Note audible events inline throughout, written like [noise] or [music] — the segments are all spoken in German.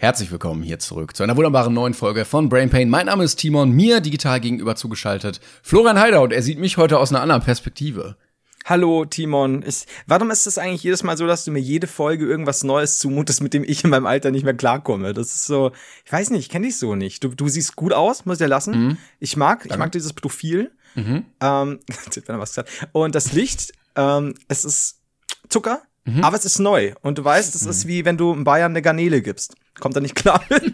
Herzlich willkommen hier zurück zu einer wunderbaren neuen Folge von Brain Pain. Mein Name ist Timon, mir digital gegenüber zugeschaltet Florian Heider und er sieht mich heute aus einer anderen Perspektive. Hallo Timon. Ich, warum ist das eigentlich jedes Mal so, dass du mir jede Folge irgendwas Neues zumutest, mit dem ich in meinem Alter nicht mehr klarkomme? Das ist so, ich weiß nicht, ich kenne dich so nicht. Du, du siehst gut aus, muss ich dir lassen. Mhm. Ich mag, ich mag dieses Profil. Mhm. Ähm. [laughs] Und das Licht, ähm, es ist Zucker, mhm. aber es ist neu. Und du weißt, es ist mhm. wie wenn du in Bayern eine Garnele gibst. Kommt er nicht klar mit.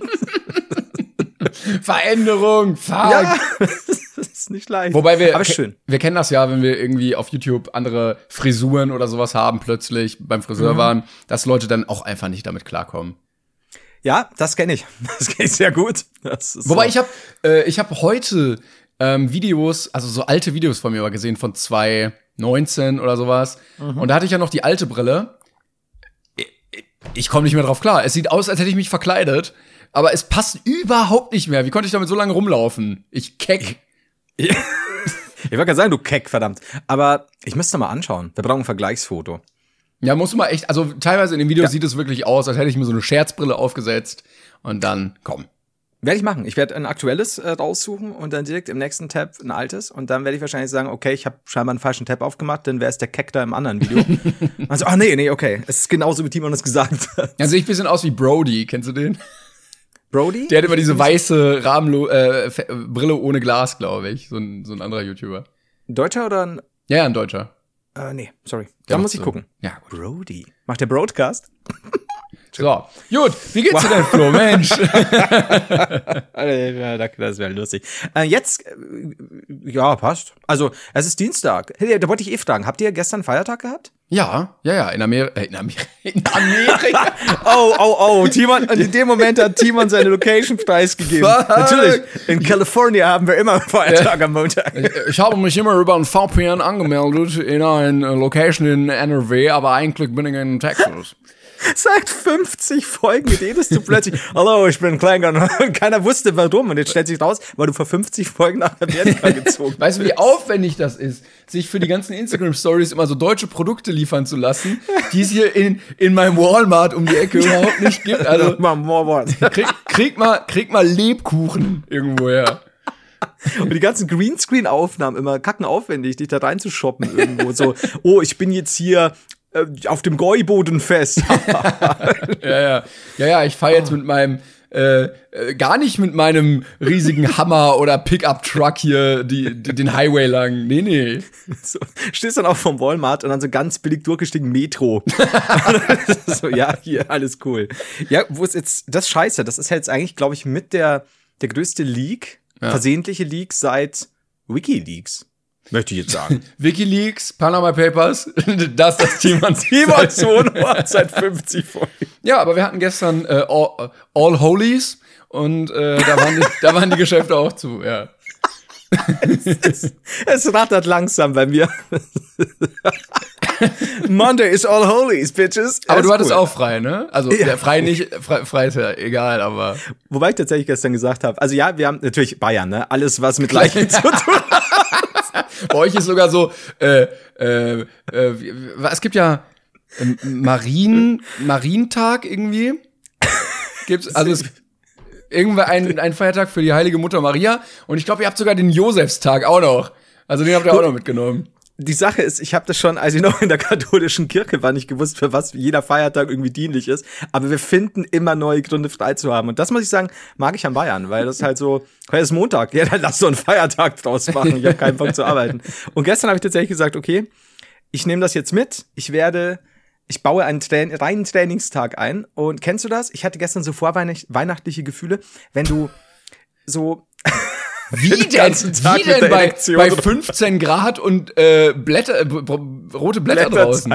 [laughs] Veränderung, fuck. Ja, [laughs] das ist nicht leicht. Wobei wir, aber schön. wir kennen das ja, wenn wir irgendwie auf YouTube andere Frisuren oder sowas haben, plötzlich beim Friseur mhm. waren, dass Leute dann auch einfach nicht damit klarkommen. Ja, das kenne ich. [laughs] Das kenne ich sehr gut. Wobei so. ich habe äh, ich habe heute ähm, Videos, also so alte Videos von mir mal gesehen von 2019 oder sowas. Mhm. Und da hatte ich ja noch die alte Brille. Ich, ich komme nicht mehr drauf klar. Es sieht aus, als hätte ich mich verkleidet aber es passt überhaupt nicht mehr. Wie konnte ich damit so lange rumlaufen? Ich keck. ich [laughs] wollte gerade sagen, du keck, verdammt. Aber ich müsste mal anschauen. Wir brauchen ein Vergleichsfoto. Ja, muss man echt, also teilweise in dem Video ja. sieht es wirklich aus, als hätte ich mir so eine Scherzbrille aufgesetzt und dann, komm. Werde ich machen. Ich werde ein aktuelles äh, raussuchen und dann direkt im nächsten Tab ein altes. Und dann werde ich wahrscheinlich sagen, okay, ich habe scheinbar einen falschen Tab aufgemacht, denn wer ist der Keck da im anderen Video? [laughs] also, ach nee, nee, okay. Es ist genauso, wie Timon es gesagt hat. Dann sehe ich ein bisschen aus wie Brody. Kennst du den? Brody? Der hat immer diese weiße Rahmenlo äh, Brille ohne Glas, glaube ich. So ein, so ein anderer YouTuber. Ein Deutscher oder ein. Ja, ja, ein Deutscher. Äh, nee, sorry. Da muss ich so. gucken. Ja, gut. Brody. Macht der Broadcast? [laughs] So, gut, wie geht's dir denn, Flo, Mensch? [laughs] [laughs] das wäre lustig. Äh, jetzt, äh, ja, passt. Also, es ist Dienstag. Hey, da wollte ich eh fragen, habt ihr gestern Feiertag gehabt? Ja, ja, ja, in, Amer äh, in, Amer [laughs] in Amerika. oh, oh, oh, Timon, in dem Moment hat Timon seine Location preisgegeben. Natürlich, in California haben wir immer Feiertag am Montag. Ich habe mich immer über ein VPN angemeldet in eine Location in NRW, aber eigentlich bin ich in Texas. [laughs] Seit 50 Folgen redest du plötzlich, [laughs] hallo, ich bin Klingon. Und [laughs] keiner wusste warum. Und jetzt stellt sich raus, weil du vor 50 Folgen nach Amerika gezogen Weißt du, wie aufwendig das ist, sich für die ganzen Instagram-Stories immer so deutsche Produkte liefern zu lassen, die es hier in, in meinem Walmart um die Ecke überhaupt nicht gibt. Also, krieg, krieg mal, krieg mal Lebkuchen irgendwoher. Und die ganzen Greenscreen-Aufnahmen immer kacken aufwendig, dich da reinzushoppen irgendwo. So, oh, ich bin jetzt hier auf dem Gäuboden fest. [laughs] ja, ja. Ja, ja, ich fahre jetzt mit meinem äh, äh, gar nicht mit meinem riesigen Hammer oder Pickup-Truck hier die, die, den Highway lang. Nee, nee. [laughs] So, stehst dann auch vom Walmart und dann so ganz billig durchgestiegen Metro. [laughs] so, ja, hier, alles cool. Ja, wo ist jetzt das Scheiße? Das ist jetzt eigentlich, glaube ich, mit der, der größte Leak, ja. versehentliche Leak seit WikiLeaks. Möchte ich jetzt sagen. [laughs] Wikileaks, Panama Papers, [laughs] das das Team an Thema Zonort seit 50 Folgen. [laughs] Ja, aber wir hatten gestern äh, All, All Holies und äh, da, waren die, da waren die Geschäfte auch zu, ja. es, es, es rattert langsam bei mir. Monday is all holies, bitches. Aber Alles du hattest cool. auch frei, ne? Also ja. frei nicht, frei, frei ist ja egal, aber. Wobei ich tatsächlich gestern gesagt habe, also ja, wir haben natürlich Bayern, ne? Alles, was mit Leichen zu tun hat. [laughs] Bei euch ist sogar so, äh, äh, äh, es gibt ja ähm, Marien, Marientag irgendwie. Gibt's, also es, irgendwann ein, ein Feiertag für die heilige Mutter Maria. Und ich glaube, ihr habt sogar den Josefstag auch noch. Also den habt ihr auch noch mitgenommen die Sache ist, ich habe das schon, als ich noch in der katholischen Kirche war, nicht gewusst, für was jeder Feiertag irgendwie dienlich ist. Aber wir finden immer neue Gründe frei zu haben. Und das muss ich sagen, mag ich an Bayern, weil das halt so, heute ist Montag, ja, dann lass so einen Feiertag draus machen. Ich habe keinen Bock zu arbeiten. [laughs] Und gestern habe ich tatsächlich gesagt, okay, ich nehme das jetzt mit. Ich werde, ich baue einen Tra reinen Trainingstag ein. Und kennst du das? Ich hatte gestern so vorweihnachtliche Gefühle, wenn du so wie denn? Wie denn bei, bei 15 Grad und äh, Blätter, äh, rote Blätter draußen?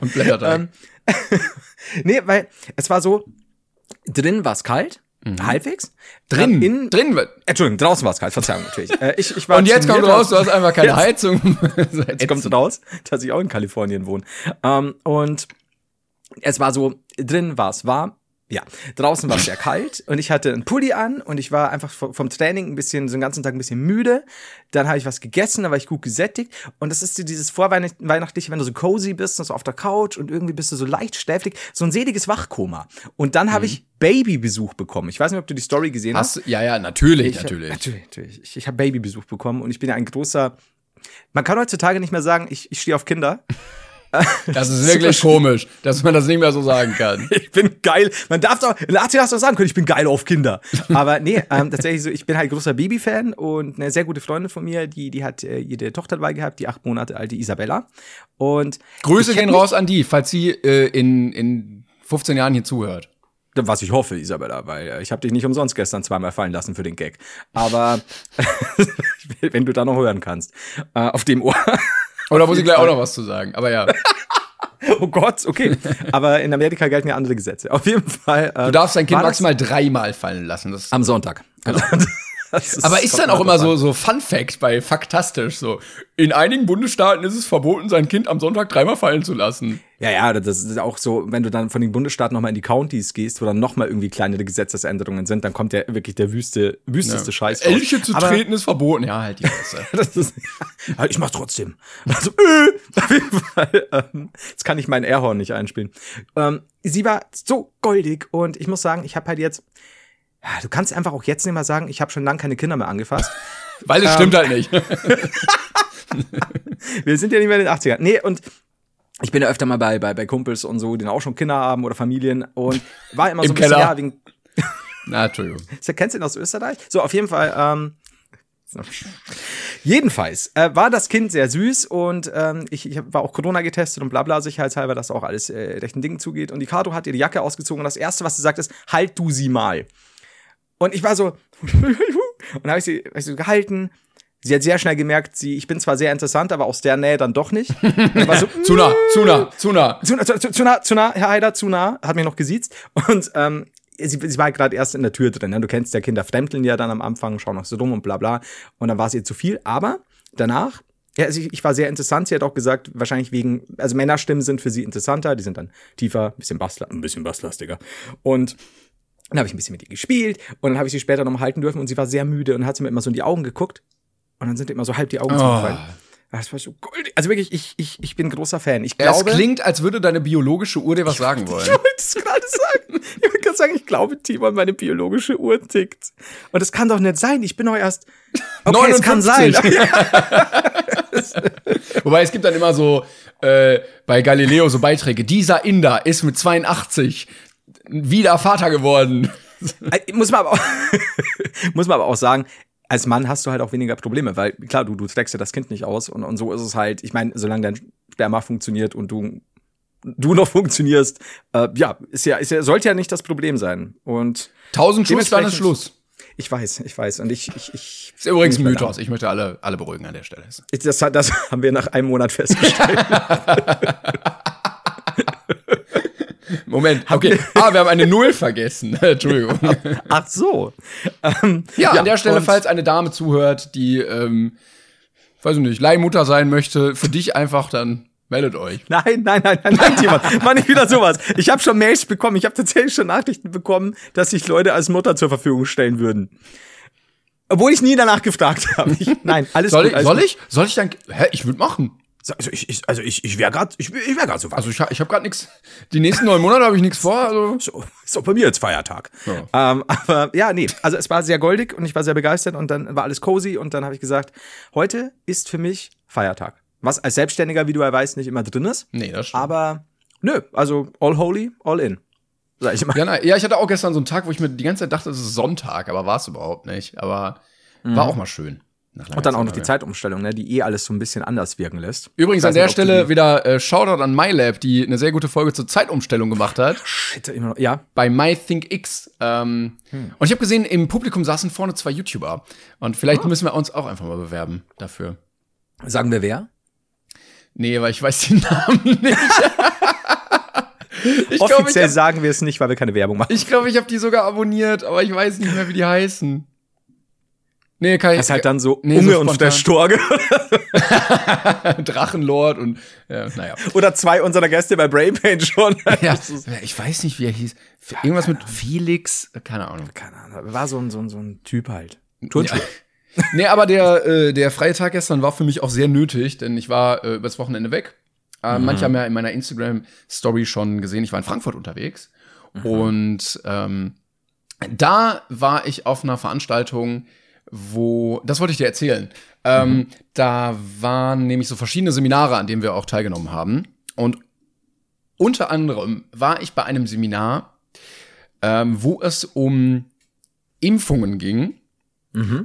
Und Blätterteig. Ähm, [laughs] nee, weil es war so, drin war es kalt, halbwegs. Drin, In, drin wird. Entschuldigung, draußen war es kalt, Verzeihung natürlich. Äh, ich, ich war Und jetzt kommt raus, du hast einfach keine Jetzt- Heizung. [laughs] Jetzt kommt raus, dass ich auch in Kalifornien wohne. Ähm, und es war so, drin war es warm. Ja, draußen war es sehr kalt und ich hatte einen Pulli an und ich war einfach vom Training ein bisschen, so den ganzen Tag ein bisschen müde. Dann habe ich was gegessen, da war ich gut gesättigt. Und das ist so dieses Vorweihnachtliche, wenn du so cozy bist und so auf der Couch und irgendwie bist du so leicht schläfrig, so ein seliges Wachkoma. Und dann habe ich Babybesuch bekommen. Ich weiß nicht, ob du die Story gesehen hast. Hast, ja, ja, natürlich, Ich, natürlich. Natürlich, natürlich. Ich, ich habe Babybesuch bekommen und ich bin ja ein großer. Man kann heutzutage nicht mehr sagen, ich, ich stehe auf Kinder. [laughs] Das ist [laughs] wirklich komisch, dass man das nicht mehr so sagen kann. [laughs] Ich bin geil. Man darf doch, AT hast du doch sagen können, ich bin geil auf Kinder. [laughs] Aber nee, ähm, tatsächlich so, ich bin halt großer Baby-Fan und eine sehr gute Freundin von mir, die, die hat äh, ihre Tochter dabei gehabt, die acht Monate alte Isabella. Und Grüße gehen raus an die, falls sie äh, in, in 15 Jahren hier zuhört. Was ich hoffe, Isabella, weil äh, ich habe dich nicht umsonst gestern zweimal fallen lassen für den Gag. Aber wenn du da noch hören kannst. Äh, auf dem Ohr. Oder muss ich gleich auch noch was zu sagen. Aber ja, [laughs] Oh Gott, okay. Aber in Amerika gelten ja andere Gesetze. Auf jeden Fall. Äh, du darfst dein Kind maximal dreimal fallen lassen. Das am Sonntag. [laughs] Das aber ist dann auch immer so, so Fun Fact bei Faktastisch so. In einigen Bundesstaaten ist es verboten, sein Kind am Sonntag dreimal fallen zu lassen. Ja, ja, das ist auch so, wenn du dann von den Bundesstaaten nochmal in die Counties gehst, wo dann nochmal irgendwie kleinere Gesetzesänderungen sind, dann kommt ja wirklich der wüste, wüsteste Scheiß raus. Elche zu Aber treten ist verboten. Ja, halt die Fresse. [laughs] Das ist, Ja, ich mach's trotzdem. Also, äh, [laughs] auf jeden Fall. Ähm, jetzt kann ich mein Airhorn nicht einspielen. Ähm, sie war so goldig und ich muss sagen, ich habe halt jetzt, ja, du kannst einfach auch jetzt nicht mal sagen, ich habe schon lange keine Kinder mehr angefasst. [laughs] Weil es stimmt halt nicht. [laughs] Wir sind ja nicht mehr in den 80ern. Nee, und ich bin ja öfter mal bei, bei, bei Kumpels und so, die dann auch schon Kinder haben oder Familien und war immer so Im ein bisschen, Keller. ja, wegen, [laughs] Na, Entschuldigung. kennst du ihn aus Österreich? So, auf jeden Fall, ähm, so. Jedenfalls äh, war das Kind sehr süß und ähm, ich, ich war auch Corona getestet und bla bla sicherheitshalber, dass auch alles äh, rechten Dingen zugeht. Und die Kato hat ihre Jacke ausgezogen und das Erste, was sie sagt, ist, halt du sie mal. Und ich war so, [laughs] und habe ich sie, hab ich sie gehalten. Sie hat sehr schnell gemerkt, sie, ich bin zwar sehr interessant, aber aus der Nähe dann doch nicht. War so, [laughs] Zu nah, zu nah, zu nah. zu, zu, zu, zu nah, zu nah, Herr Heider, zu nah, hat mich noch gesiezt. Und ähm, sie, sie war gerade erst in der Tür drin. Ne? Du kennst ja Kinder fremdeln ja dann am Anfang, schauen noch so rum und bla bla. Und dann war es ihr zu viel. Aber danach, ja, also ich, ich war sehr interessant. Sie hat auch gesagt, wahrscheinlich wegen, also Männerstimmen sind für sie interessanter, die sind dann tiefer, ein bisschen bassla, ein bisschen basslastiger. Und dann habe ich ein bisschen mit ihr gespielt und dann habe ich sie später noch mal halten dürfen und sie war sehr müde und hat sie mir immer so in die Augen geguckt und dann sind immer so halb die Augen Oh. zugefallen. Das war so goldig. Also wirklich, ich, ich, ich bin großer Fan. Ich Ja, es glaube, klingt, als würde deine biologische Uhr dir was sagen wollen. ich wollte es gerade sagen. Ich wollte gerade sagen, ich glaube, Timon, meine biologische Uhr tickt. Und das kann doch nicht sein. Ich bin doch erst. [laughs] Okay, es kann sein. 59. [laughs] Wobei es gibt dann immer so äh, bei Galileo so Beiträge. Dieser Inder ist mit 82 wieder Vater geworden. Äh, muss man aber auch, [laughs] muss man aber auch sagen, als Mann hast du halt auch weniger Probleme, weil klar, du, du trägst ja das Kind nicht aus und, und so ist es halt, ich meine, solange dein Sperma funktioniert und du, du noch [laughs] funktionierst, äh, ja, ist ja, ist ja, sollte ja nicht das Problem sein. Und 1000 Schuss, dann ist Schluss. ich weiß, ich weiß. Und ich, ich, ich. Ist übrigens ein Mythos. Ich möchte alle, alle beruhigen an der Stelle. Das, hat- das haben wir nach einem Monat festgestellt. [laughs] Moment, okay. Ah, wir haben eine Null vergessen. [laughs] Entschuldigung. Ach so. Ähm, Ja, an der Stelle, falls eine Dame zuhört, die, ähm, weiß ich nicht, Leihmutter sein möchte, für dich einfach, dann meldet euch. Nein, nein, nein, nein, nein, Timon. [laughs] Mach nicht wieder sowas. Ich habe schon Mails bekommen. Ich habe tatsächlich schon Nachrichten bekommen, dass sich Leute als Mutter zur Verfügung stellen würden. Obwohl ich nie danach gefragt [laughs] habe. Ich, nein, alles Soll gut. ich, soll gut. ich? Soll ich dann, hä, ich würde machen. Also ich, ich, also ich, ich wäre gerade, ich, ich wäre gerade so was. Also ich, ich habe gerade nichts, die nächsten neun Monate habe ich nichts vor, also. So, ist auch bei mir jetzt Feiertag. Ähm, [laughs] aber ja, nee, also es war sehr goldig und ich war sehr begeistert und dann war alles cozy und dann habe ich gesagt, heute ist für mich Feiertag. Was als Selbstständiger, wie du ja weißt, nicht immer drin ist. Nee, das stimmt. Aber nö, also all holy, all in. Sag ich mal. Ja, nein, ja, ich hatte auch gestern so einen Tag, wo ich mir die ganze Zeit dachte, es ist Sonntag, aber war es überhaupt nicht. Aber war auch mal schön. Und dann auch noch die Zeitumstellung, ne, die eh alles so ein bisschen anders wirken lässt. Übrigens an der Stelle wieder äh, Shoutout an MyLab, die eine sehr gute Folge zur Zeitumstellung gemacht hat. Shit, immer noch, ja. bei MyThinkX. Ähm, Hm. Und ich habe gesehen, im Publikum saßen vorne zwei YouTuber. Und vielleicht Ah. müssen wir uns auch einfach mal bewerben dafür. Sagen wir wer? Nee, weil ich weiß den [laughs] Namen nicht. [laughs] Ich Offiziell glaub, ich hab- sagen wir es nicht, weil wir keine Werbung machen. Ich glaube, ich habe die sogar abonniert, aber ich weiß nicht mehr, wie die heißen. Nee, kann ich. Das ist halt dann so Nee, Unge so und der Storge [laughs] Drachenlord und ja, naja. oder zwei unserer Gäste bei Brain Pain schon. [laughs] Ja, ich weiß nicht, wie er hieß. Irgendwas mit Felix, keine Ahnung. keine Ahnung, war so ein, so ein, so ein Typ halt. Turnschuhe. [laughs] Nee, aber der, äh, der freie Tag gestern war für mich auch sehr nötig, denn ich war äh, übers Wochenende weg. Äh, Manche haben ja in meiner Instagram-Story schon gesehen, ich war in Frankfurt unterwegs. Und ähm, da war ich auf einer Veranstaltung, wo, das wollte ich dir erzählen. Ähm, Da waren nämlich so verschiedene Seminare, an denen wir auch teilgenommen haben. Und unter anderem war ich bei einem Seminar, ähm, wo es um Impfungen ging.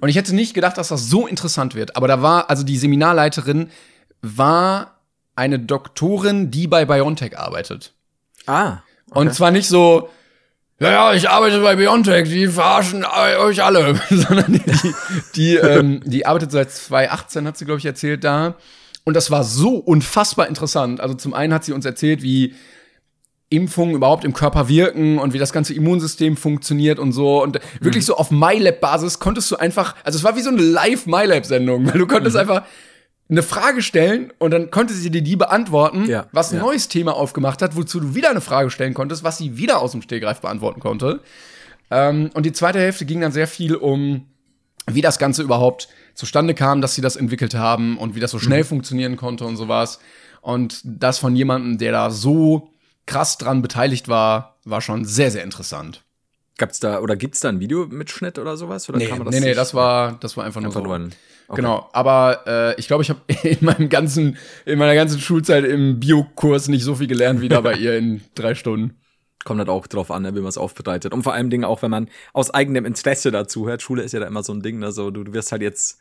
Und ich hätte nicht gedacht, dass das so interessant wird. Aber da war, also die Seminarleiterin war eine Doktorin, die bei BioNTech arbeitet. Ah. Und zwar nicht so, ja, ja, ich arbeite bei BioNTech, die verarschen euch alle, [laughs] [laughs] sondern die, die, ähm, die arbeitet seit 2018, hat sie, glaube ich, erzählt da. Und das war so unfassbar interessant. Also zum einen hat sie uns erzählt, wie Impfungen überhaupt im Körper wirken und wie das ganze Immunsystem funktioniert und so. Und wirklich so auf MyLab-Basis konntest du einfach, also es war wie so eine Live-MyLab-Sendung, weil du konntest einfach eine Frage stellen und dann konnte sie dir die beantworten, Ja, was ein ja. neues Thema aufgemacht hat, wozu du wieder eine Frage stellen konntest, was sie wieder aus dem Stehgreif beantworten konnte. Ähm, und die zweite Hälfte ging dann sehr viel um, wie das Ganze überhaupt zustande kam, dass sie das entwickelt haben und wie das so schnell funktionieren konnte und sowas. Und das von jemandem, der da so krass dran beteiligt war, war schon sehr, sehr interessant. Gab's da oder gibt's da ein Videomitschnitt oder sowas? Oder Nee, kann man nee, nee, nicht- das war, das war einfach nur einfach so. nur ein. Okay. Genau, aber äh, ich glaube, ich habe [laughs] in meinem ganzen, in meiner ganzen Schulzeit im Biokurs nicht so viel gelernt wie da bei ihr in drei Stunden. Kommt halt auch drauf an, ne, wie man es aufbereitet. Und vor allem Dingen auch, wenn man aus eigenem Interesse dazu hört. Schule ist ja da immer so ein Ding, ne? So, du, du wirst halt jetzt,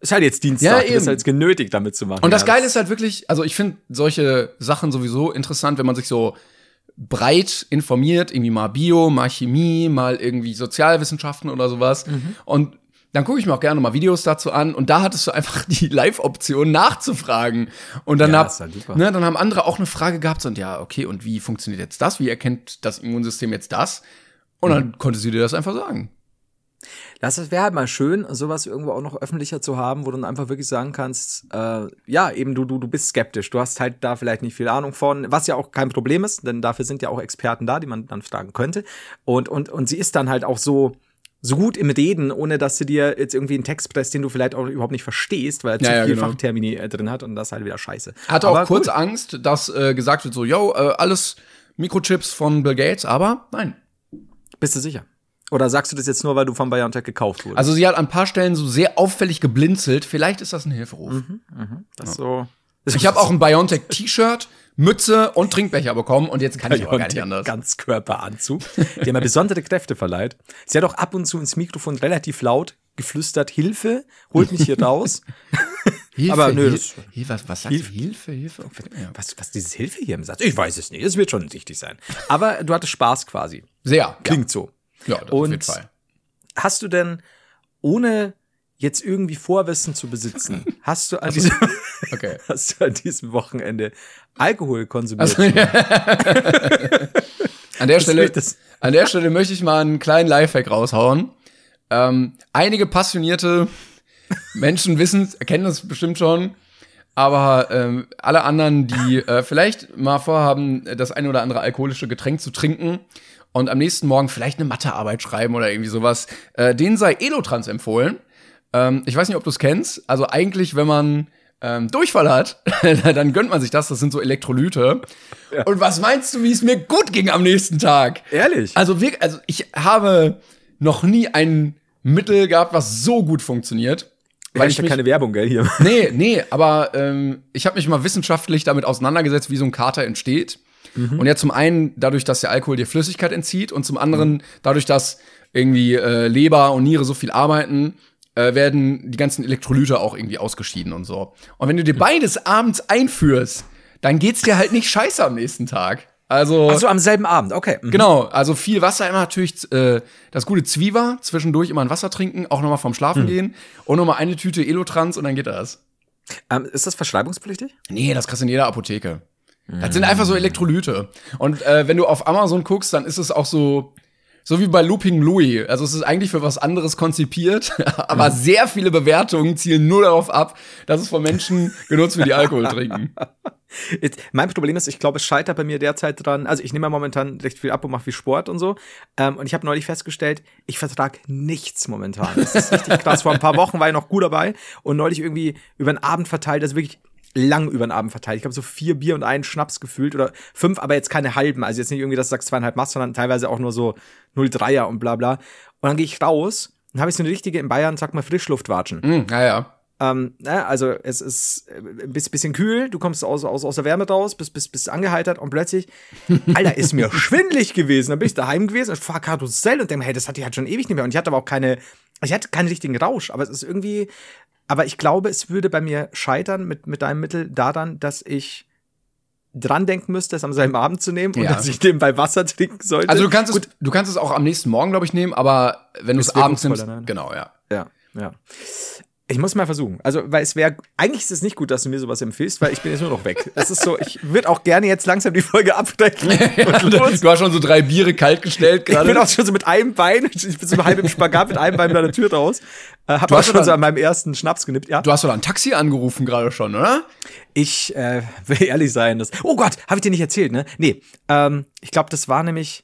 ist halt jetzt Dienstag, Ja, du wirst eben. halt genötigt, damit zu machen. Und das ja, Geile ist halt wirklich, also ich finde solche Sachen sowieso interessant, wenn man sich so breit informiert, irgendwie mal Bio, mal Chemie, mal irgendwie Sozialwissenschaften oder sowas. Und dann gucke ich mir auch gerne mal Videos dazu an und da hattest du einfach [laughs] die Live-Option nachzufragen. Und dann, Ja, hab, halt ne, dann haben andere auch eine Frage gehabt und ja, okay, und wie funktioniert jetzt das? Wie erkennt das Immunsystem jetzt das? Und dann konnte sie dir das einfach sagen. Das wäre halt mal schön, sowas irgendwo auch noch öffentlicher zu haben, wo du dann einfach wirklich sagen kannst, äh, ja, eben du, du, du bist skeptisch. Du hast halt da vielleicht nicht viel Ahnung von, was ja auch kein Problem ist, denn dafür sind ja auch Experten da, die man dann fragen könnte. Und, und, und sie ist dann halt auch so, so gut im Reden, ohne dass sie dir jetzt irgendwie einen Text presst, den du vielleicht auch überhaupt nicht verstehst, weil er Ja, zu ja, viel genau. Fachtermini äh, drin hat und das ist halt wieder scheiße. Hatte Aber auch kurz cool. Angst, dass äh, gesagt wird so, yo, äh, alles Mikrochips von Bill Gates, aber nein. Bist du sicher? Oder sagst du das jetzt nur, weil du von BioNTech gekauft wurdest? Also sie hat an ein paar Stellen so sehr auffällig geblinzelt. Vielleicht ist das ein Hilferuf. das ist so. Ich habe auch ein Biontech-T-Shirt, Mütze und Trinkbecher bekommen und jetzt kann ich aber gar nicht anders. Ganzkörperanzug, der mir besondere Kräfte verleiht. Sie hat auch ab und zu ins Mikrofon relativ laut geflüstert, Hilfe, holt mich hier raus. [laughs] Hilfe, aber nö, Hil- das- Hilfe, was, was sagt Hilfe. sie? Hilfe, Hilfe. Ja. Was, was dieses Hilfe hier im Satz? Ich weiß es nicht, es wird schon richtig sein. Aber du hattest Spaß quasi. Sehr. Klingt so. Ja, ja das Und- auf jeden Fall. Hast du denn, ohne jetzt irgendwie Vorwissen zu besitzen, [laughs] hast du an diesem, [laughs] Okay. [laughs] hast du an diesem Wochenende Alkohol konsumiert? Also, An der, Stelle, das- an der Stelle möchte ich mal einen kleinen Lifehack raushauen. Ähm, einige passionierte Menschen wissen, kennen das bestimmt schon, aber ähm, alle anderen, die äh, vielleicht mal vorhaben, das eine oder andere alkoholische Getränk zu trinken und am nächsten Morgen vielleicht eine Mathearbeit schreiben oder irgendwie sowas, äh, denen sei Elotrans empfohlen. Ähm, ich weiß nicht, ob du es kennst. Also eigentlich, wenn man ähm, Durchfall hat, [laughs] dann gönnt man sich das. Das sind so Elektrolyte. Und was meinst du, wie es mir gut ging am nächsten Tag? Ehrlich? Also, wirklich, also ich habe noch nie ein Mittel gehabt, was so gut funktioniert. weil ich ja keine Werbung, gell, hier. Nee, nee, aber ähm, ich habe mich mal wissenschaftlich damit auseinandergesetzt, wie so ein Kater entsteht. Und ja, zum einen dadurch, dass der Alkohol dir Flüssigkeit entzieht und zum anderen dadurch, dass irgendwie äh, Leber und Niere so viel arbeiten, äh, werden die ganzen Elektrolyte auch irgendwie ausgeschieden und so. Und wenn du dir beides abends einführst, dann geht's dir halt nicht scheiße am nächsten Tag. Also Also am selben Abend, okay. Mhm. Genau, also viel Wasser immer natürlich äh, das gute Zwieber, zwischendurch immer ein Wasser trinken, auch nochmal vorm Schlafen gehen und nochmal eine Tüte Elotrans und dann geht das. Ähm, ist das verschreibungspflichtig? Nee, das kriegst du in jeder Apotheke. Das sind einfach so Elektrolyte. Und äh, wenn du auf Amazon guckst, dann ist es auch so, so wie bei Looping Louis. Also es ist eigentlich für was anderes konzipiert, [laughs] aber sehr viele Bewertungen zielen nur darauf ab, dass es von Menschen genutzt wird, die Alkohol trinken. [laughs] Mein Problem ist, ich glaube, es scheitert bei mir derzeit dran. Also ich nehme ja momentan recht viel ab und mache viel Sport und so. Ähm, und ich habe neulich festgestellt, ich vertrage nichts momentan. Das ist richtig krass. Vor ein paar Wochen war ich noch gut dabei und neulich irgendwie über den Abend verteilt, also wirklich lang über den Abend verteilt. Ich habe so vier Bier und einen Schnaps gefühlt oder fünf, aber jetzt keine halben. Also jetzt nicht irgendwie, dass du sagst zweieinhalb machst, sondern teilweise auch nur so 0,3er und bla bla. Und dann gehe ich raus und habe ich so eine richtige in Bayern, sag mal, Frischluftwatschen. Mm, ja, ja. Ähm, ne, also es ist ein bisschen kühl, du kommst aus, aus, aus der Wärme raus, bist, bist, bist angeheitert und plötzlich, [laughs] Alter, ist mir schwindlig gewesen. Dann bin ich daheim gewesen und fahr Karussell und denke, hey, das hatte ich halt schon ewig nicht mehr. Und ich hatte aber auch keine, ich hatte keinen richtigen Rausch, aber es ist irgendwie, aber ich glaube, es würde bei mir scheitern mit, mit deinem Mittel daran, dass ich dran denken müsste, es am selben Abend zu nehmen und Ja. dass ich nebenbei Wasser trinken sollte. Also du kannst es, du kannst es auch am nächsten Morgen, glaube ich, nehmen, aber wenn du es abends nimmst, genau, ja. Ja, ja. Ich muss mal versugen. Also, weil es wäre, eigentlich ist es nicht gut, dass du mir sowas empfiehlst, weil ich bin jetzt nur noch weg. Es ist so, ich würde auch gerne jetzt langsam die Folge und [laughs] los. du hast schon so drei Biere kalt gestellt Ich bin gerade. auch schon so mit einem Bein, ich bin so halb im Spagat mit einem Bein bei der Tür raus. Äh, hab Du auch hast schon schon- so an meinem ersten Schnaps genippt, ja. Du hast doch ein Taxi angerufen gerade schon, oder? Ich äh, will ehrlich sein, das. Oh Gott, habe ich dir nicht erzählt, ne? Nee, ähm, ich glaube, das war nämlich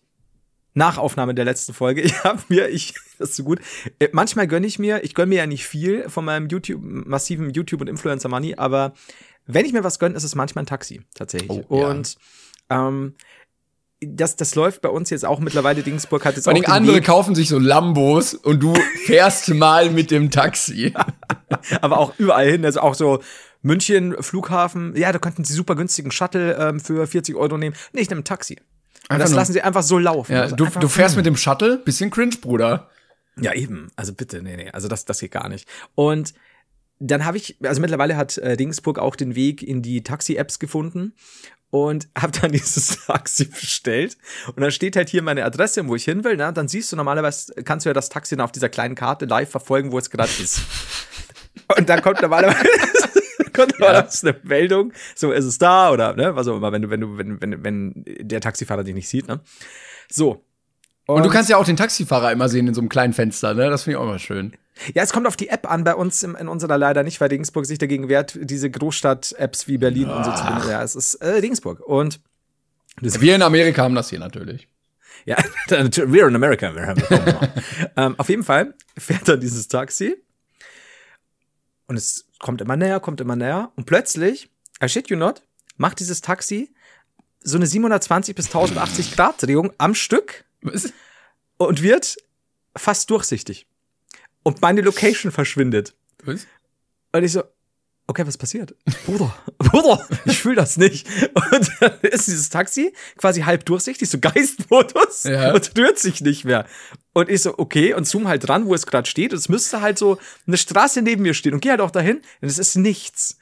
Nachaufnahme der letzten Folge. Ich habe mir, ich, [laughs] das ist so gut. Äh, manchmal gönne ich mir, ich gönne mir ja nicht viel von meinem YouTube, massiven YouTube und Influencer Money, aber wenn ich mir was gönne, ist es manchmal ein Taxi tatsächlich. Oh, ja. und ähm, das, das läuft bei uns jetzt auch mittlerweile. Dingsburg hat jetzt Vor auch allem den andere Weg, kaufen sich so Lambos und du fährst mal mit dem Taxi. [laughs] aber auch überall hin. Also auch so München, Flughafen. Ja, da könnten sie super günstigen Shuttle ähm, für 40 Euro nehmen. Nee, ich nehme ein Taxi. Und Einfach das nur- lassen sie einfach so laufen. Ja, Also du, du fährst mit dem Shuttle, bisschen cringe, Bruder. Ja, eben. Also bitte, nee, nee. Also das, das geht gar nicht. Und dann habe ich, also mittlerweile hat äh, Dingsburg auch den Weg in die Taxi-Apps gefunden und [laughs] habe dann dieses Taxi bestellt. Und dann steht halt hier meine Adresse, wo ich hin will. Ne? Dann siehst du normalerweise, kannst du ja das Taxi dann auf dieser kleinen Karte live verfolgen, wo es gerade ist. [laughs] Und dann kommt normalerweise, [laughs] kommt normalerweise eine Meldung, so ist es da oder ne, was auch immer, wenn du, wenn du, wenn, wenn, wenn der Taxifahrer dich nicht sieht, ne? So. Und, du kannst ja auch den Taxifahrer immer sehen in so einem kleinen Fenster, ne? Das finde ich auch immer schön. Ja, es kommt auf die App an, bei uns im, in unserer leider nicht, weil Dingsburg sich dagegen wehrt, diese Großstadt-Apps wie Berlin und so zu benutzen. Ja, es ist äh, Dingsburg. Und Wir in Amerika haben das hier natürlich. ja, [laughs] we're in America. We're having [laughs] ähm, auf jeden Fall fährt dann dieses Taxi und es kommt immer näher, kommt immer näher und plötzlich, I shit you not, macht dieses Taxi so eine 720 bis 1080 Grad Drehung am Stück Was? und wird fast durchsichtig. Und meine Location verschwindet. Was? Und ich so, okay, was passiert? Bruder, [laughs] Bruder, ich fühle das nicht. Und dann ist dieses Taxi quasi halb durchsichtig, so Geistmodus Ja. und rührt sich nicht mehr. Und ich so, okay, und zoom halt dran, wo es gerade steht. Und es müsste halt so eine Straße neben mir stehen. Und geh halt auch dahin. Und es ist nichts.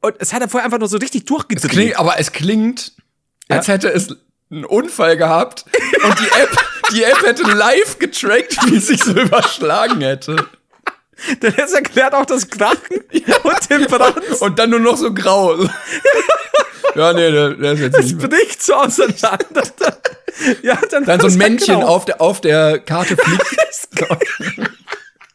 Und es hat er vorher einfach nur so richtig durchgedreht. Klingt, aber es klingt, als hätte es einen Unfall gehabt und die App, die App hätte live getrackt, wie es sich so überschlagen hätte. Denn es erklärt auch das Krachen und den Brand. Und dann nur noch so grau. ja, nee, der, der ist jetzt Es nicht mehr. bricht so auseinander. ja, dann, Dann so ein Männchen genau. auf, der, auf der Karte fliegt. [laughs]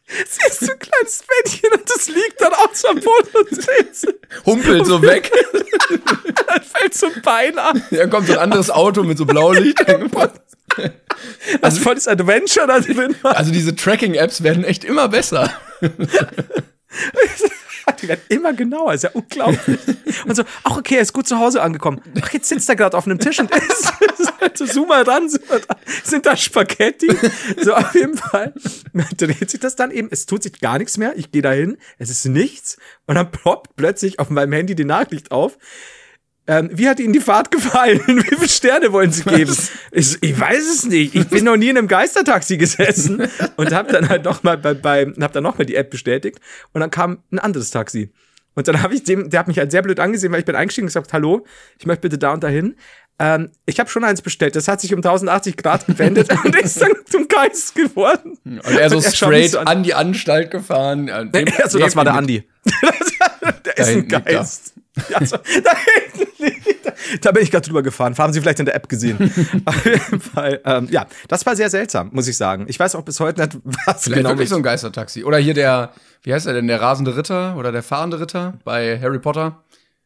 Sie ist so ein kleines Männchen und das liegt dann auch so am Boden und dreht humpelt so weg. [laughs] Dann fällt so ein Bein ab. Da kommt so ein anderes Auto mit so Blaulicht. Also voll das Adventure da drin. Also diese Tracking-Apps werden echt immer besser. [laughs] Die werden immer genauer, ist ja unglaublich. Und so, ach okay, er ist gut zu Hause angekommen. Ach, jetzt sitzt er gerade auf einem Tisch und isst. [laughs] so, zoom mal ran, zoom mal ran. Sind da Spaghetti? So, auf jeden Fall dreht sich das dann eben. Es tut sich gar nichts mehr. Ich gehe da hin, es ist nichts. Und dann ploppt plötzlich auf meinem Handy die Nachricht auf. Ähm, wie hat Ihnen die Fahrt gefallen? [laughs] Wie viele Sterne wollen Sie geben? Ich, ich weiß es nicht. Ich bin noch nie in einem Geistertaxi gesessen [laughs] und habe dann halt noch mal bei, bei hab dann noch mal die App bestätigt und dann kam ein anderes Taxi. Und dann habe ich dem, der hat mich halt sehr blöd angesehen, weil ich bin eingestiegen und gesagt, hallo, ich möchte bitte da und dahin. Ähm, ich habe schon eins bestellt. Das hat sich um 1080 Grad gewendet [laughs] und ist dann zum Geist geworden. Und er so Und er straight so an. an die Anstalt gefahren. Dem- Also, das war der Andi. der ist Da ein. Geist. Ja, so, da hinten. [laughs] Da bin ich gerade drüber gefahren. Haben Sie vielleicht in der App gesehen. [laughs] Fall. Ähm, ja, das war sehr seltsam, muss ich sagen. Ich weiß auch bis heute nicht, [laughs] was Vielleicht genau wirklich so ein Geistertaxi. Oder hier der, wie heißt er denn, der rasende Ritter oder der fahrende Ritter bei Harry Potter?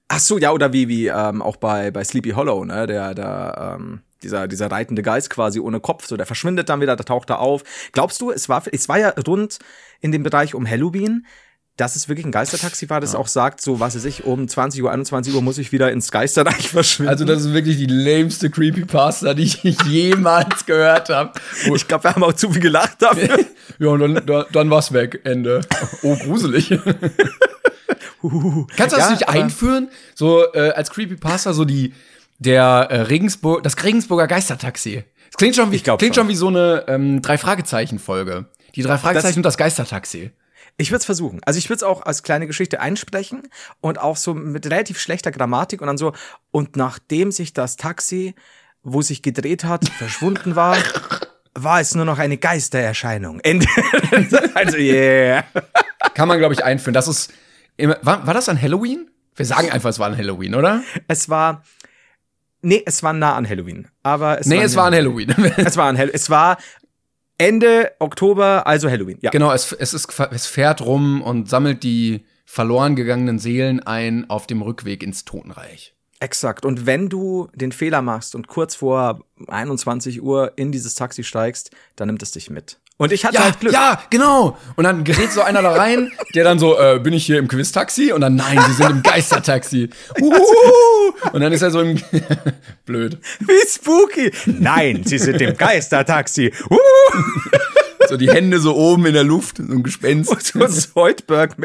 Ach so, ja, oder wie, wie ähm, auch bei, bei Sleepy Hollow, ne? Der, der, ähm, dieser, dieser reitende Geist quasi ohne Kopf, so der verschwindet dann wieder, der taucht da auf. Glaubst du, es war, es war ja rund in dem Bereich um Halloween, dass es wirklich ein Geistertaxi war, das auch sagt, so was weiß ich, um 20 Uhr, 21 Uhr muss ich wieder ins Geisterreich [laughs] verschwinden. Also das ist wirklich die lameste Creepypasta, die ich jemals gehört habe. ich glaube, wir haben auch zu viel gelacht dafür. [laughs] Ja, und dann, da, dann war's weg, Ende. Oh, gruselig. [laughs] Kannst du das Ja, nicht einführen? So äh, als Creepypasta, so die der äh, Regensburg, das Regensburger Geistertaxi. Das klingt schon wie, klingt schon. schon wie so eine ähm, drei Fragezeichen Folge. Die drei Fragezeichen und das Geistertaxi. Ich würde es versuchen. Also ich würde es auch als kleine Geschichte einsprechen und auch so mit relativ schlechter Grammatik und dann so, und nachdem sich das Taxi, wo sich gedreht hat, [laughs] verschwunden war, war es nur noch eine Geistererscheinung. [laughs] Also, yeah. Kann man, glaube ich, einführen. Das ist immer, war, war das an Halloween? Wir sagen einfach, es war an Halloween, oder? Es war, nee, es war nah an Halloween. Aber es nee, war es war an Halloween. Es war an Halloween. Es war Ende Oktober, also Halloween. Ja. genau, es, es, ist, es fährt rum und sammelt die verloren gegangenen Seelen ein auf dem Rückweg ins Totenreich. Exakt. Und wenn du den Fehler machst und kurz vor 21 Uhr in dieses Taxi steigst, dann nimmt es dich mit. Und ich hatte Ja, halt Glück. ja, genau. Und dann gerät so einer da rein, der dann so, äh, bin ich hier im Quiz-Taxi? Und dann, nein, Sie sind im Geistertaxi. Uhuhu. Und dann ist er so im, [laughs] blöd, Wie spooky. Nein, sie sind im Geistertaxi. Uh, so die Hände so oben in der Luft, so ein Gespenst. so Zoidberg.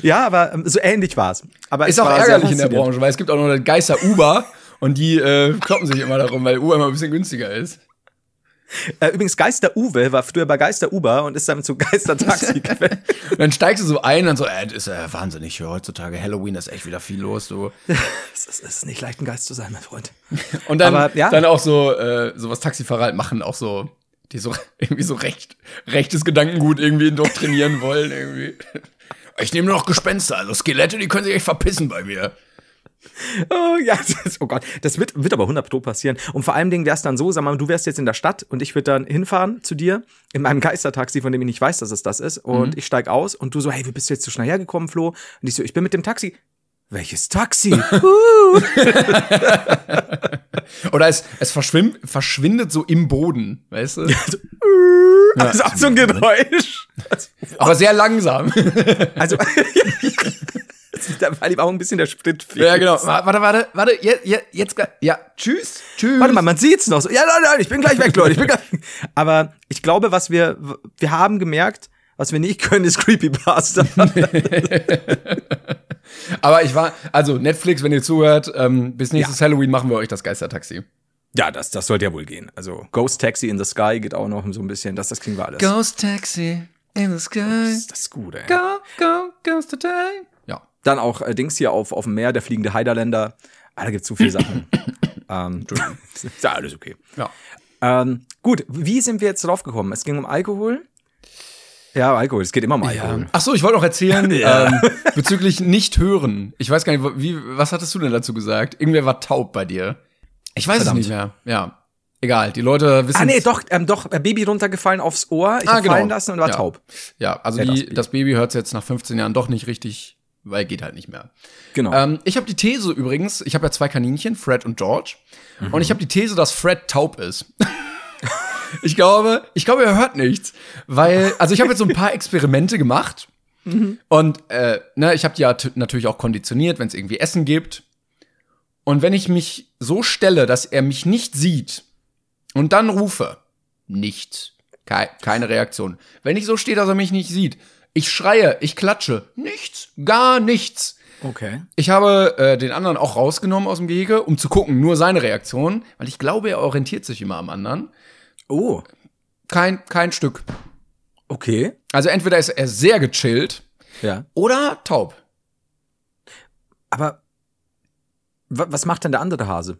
ja, aber ähm, so ähnlich war's. Aber Ist es auch ärgerlich in der. Branche, weil es gibt auch noch Geister-Uber und die äh, kloppen sich immer darum, weil Uber immer ein bisschen günstiger ist. [laughs] Äh, übrigens, Geister Uwe war früher bei Geister Uber und ist dann zu Geistertaxi [laughs] gewesen. Und dann steigst du so ein und so, äh, das ist äh, wahnsinnig hier heutzutage. Halloween ist echt wieder viel los. So. [laughs] Es ist, nicht leicht, ein Geist zu sein, mein Freund. Und dann, Aber, ja. dann auch so, äh, so was Taxifahrer halt machen, auch so, die so irgendwie so recht, rechtes Gedankengut irgendwie indoktrinieren wollen. Irgendwie. Ich nehme nur noch Gespenster, also Skelette, die können sich echt verpissen bei mir. [laughs] Oh ja, [laughs] das oh Gott, das wird, wird aber 100 Pro passieren. Und vor allem Dingen wäre es dann so, sag mal, du wärst jetzt in der Stadt und ich würde dann hinfahren zu dir in meinem Geistertaxi, von dem ich nicht weiß, dass es das ist. Und ich steig aus und du so, hey, wie bist du jetzt so schnell hergekommen, Flo? Und ich so, ich bin mit dem Taxi. Welches Taxi? [laughs] Oder es, es verschwimmt, verschwindet so im Boden, weißt du? das ist auch so ein Geräusch. Aber sehr langsam. Also, da war ihm auch ein bisschen der Sprit fehlt. ja, genau. Warte, warte, warte, jetzt, jetzt, jetzt, ja, tschüss, tschüss. Warte mal, man sieht's noch so. Ja, nein, nein, ich bin gleich weg, Leute. Ich bin gleich. [laughs] Aber ich glaube, was wir, wir haben gemerkt, was wir nicht können, ist Creepypasta. [laughs] Aber ich war, also Netflix, wenn ihr zuhört, ähm, bis nächstes Halloween machen wir euch das Geistertaxi. Ja, das, das sollte ja wohl gehen. Also Ghost Taxi in the Sky geht auch noch so ein bisschen. Das, das kriegen wir alles. Ghost Taxi in the sky. Das, das ist gut, ey. Go, go, ghost today. Ja. Dann auch äh, Dings hier auf, auf dem Meer, der fliegende Heiderländer. Ah, da gibt's zu viele Sachen. [clears throat] ähm, ist ja alles okay. Ja. Ähm, gut, wie sind wir jetzt drauf gekommen? Es ging um Alkohol. Ja, Alkohol. Es geht immer um Alkohol. Ach so, ich wollte noch erzählen [laughs] Ja. ähm, bezüglich nicht hören. Ich weiß gar nicht, wie, was hattest du denn dazu gesagt? Irgendwer war taub bei dir. Ich weiß Verdammt. es nicht mehr. Ja. Egal, die Leute wissen. Ah, nee, doch, ähm, doch, äh, Baby runtergefallen aufs Ohr. Ich Ah, hab genau. fallen lassen und war Ja. taub. Ja, also Ja, das die, Baby. das Baby hört jetzt nach 15 Jahren doch nicht richtig, weil geht halt nicht mehr. Genau. Ähm, ich habe die These übrigens, ich habe ja zwei Kaninchen, Fred und George. Und ich habe die These, dass Fred taub ist. [laughs] ich glaube, ich glaube, er hört nichts. Weil, also ich habe jetzt so ein paar Experimente gemacht. Und äh, ne, ich habe die ja natürlich auch konditioniert, wenn es irgendwie Essen gibt. Und wenn ich mich so stelle, dass er mich nicht sieht und dann rufe, nichts. Kei keine Reaktion. Wenn ich so stehe, dass er mich nicht sieht, ich schreie, ich klatsche, nichts, gar nichts. okay. Ich habe äh, den anderen auch rausgenommen aus dem Gehege, um zu gucken, nur seine Reaktion, weil ich glaube, er orientiert sich immer am anderen. Oh, Kein, kein Stück. okay. Also entweder ist er sehr gechillt Ja. oder taub. Aber wa- was macht denn der andere Hase?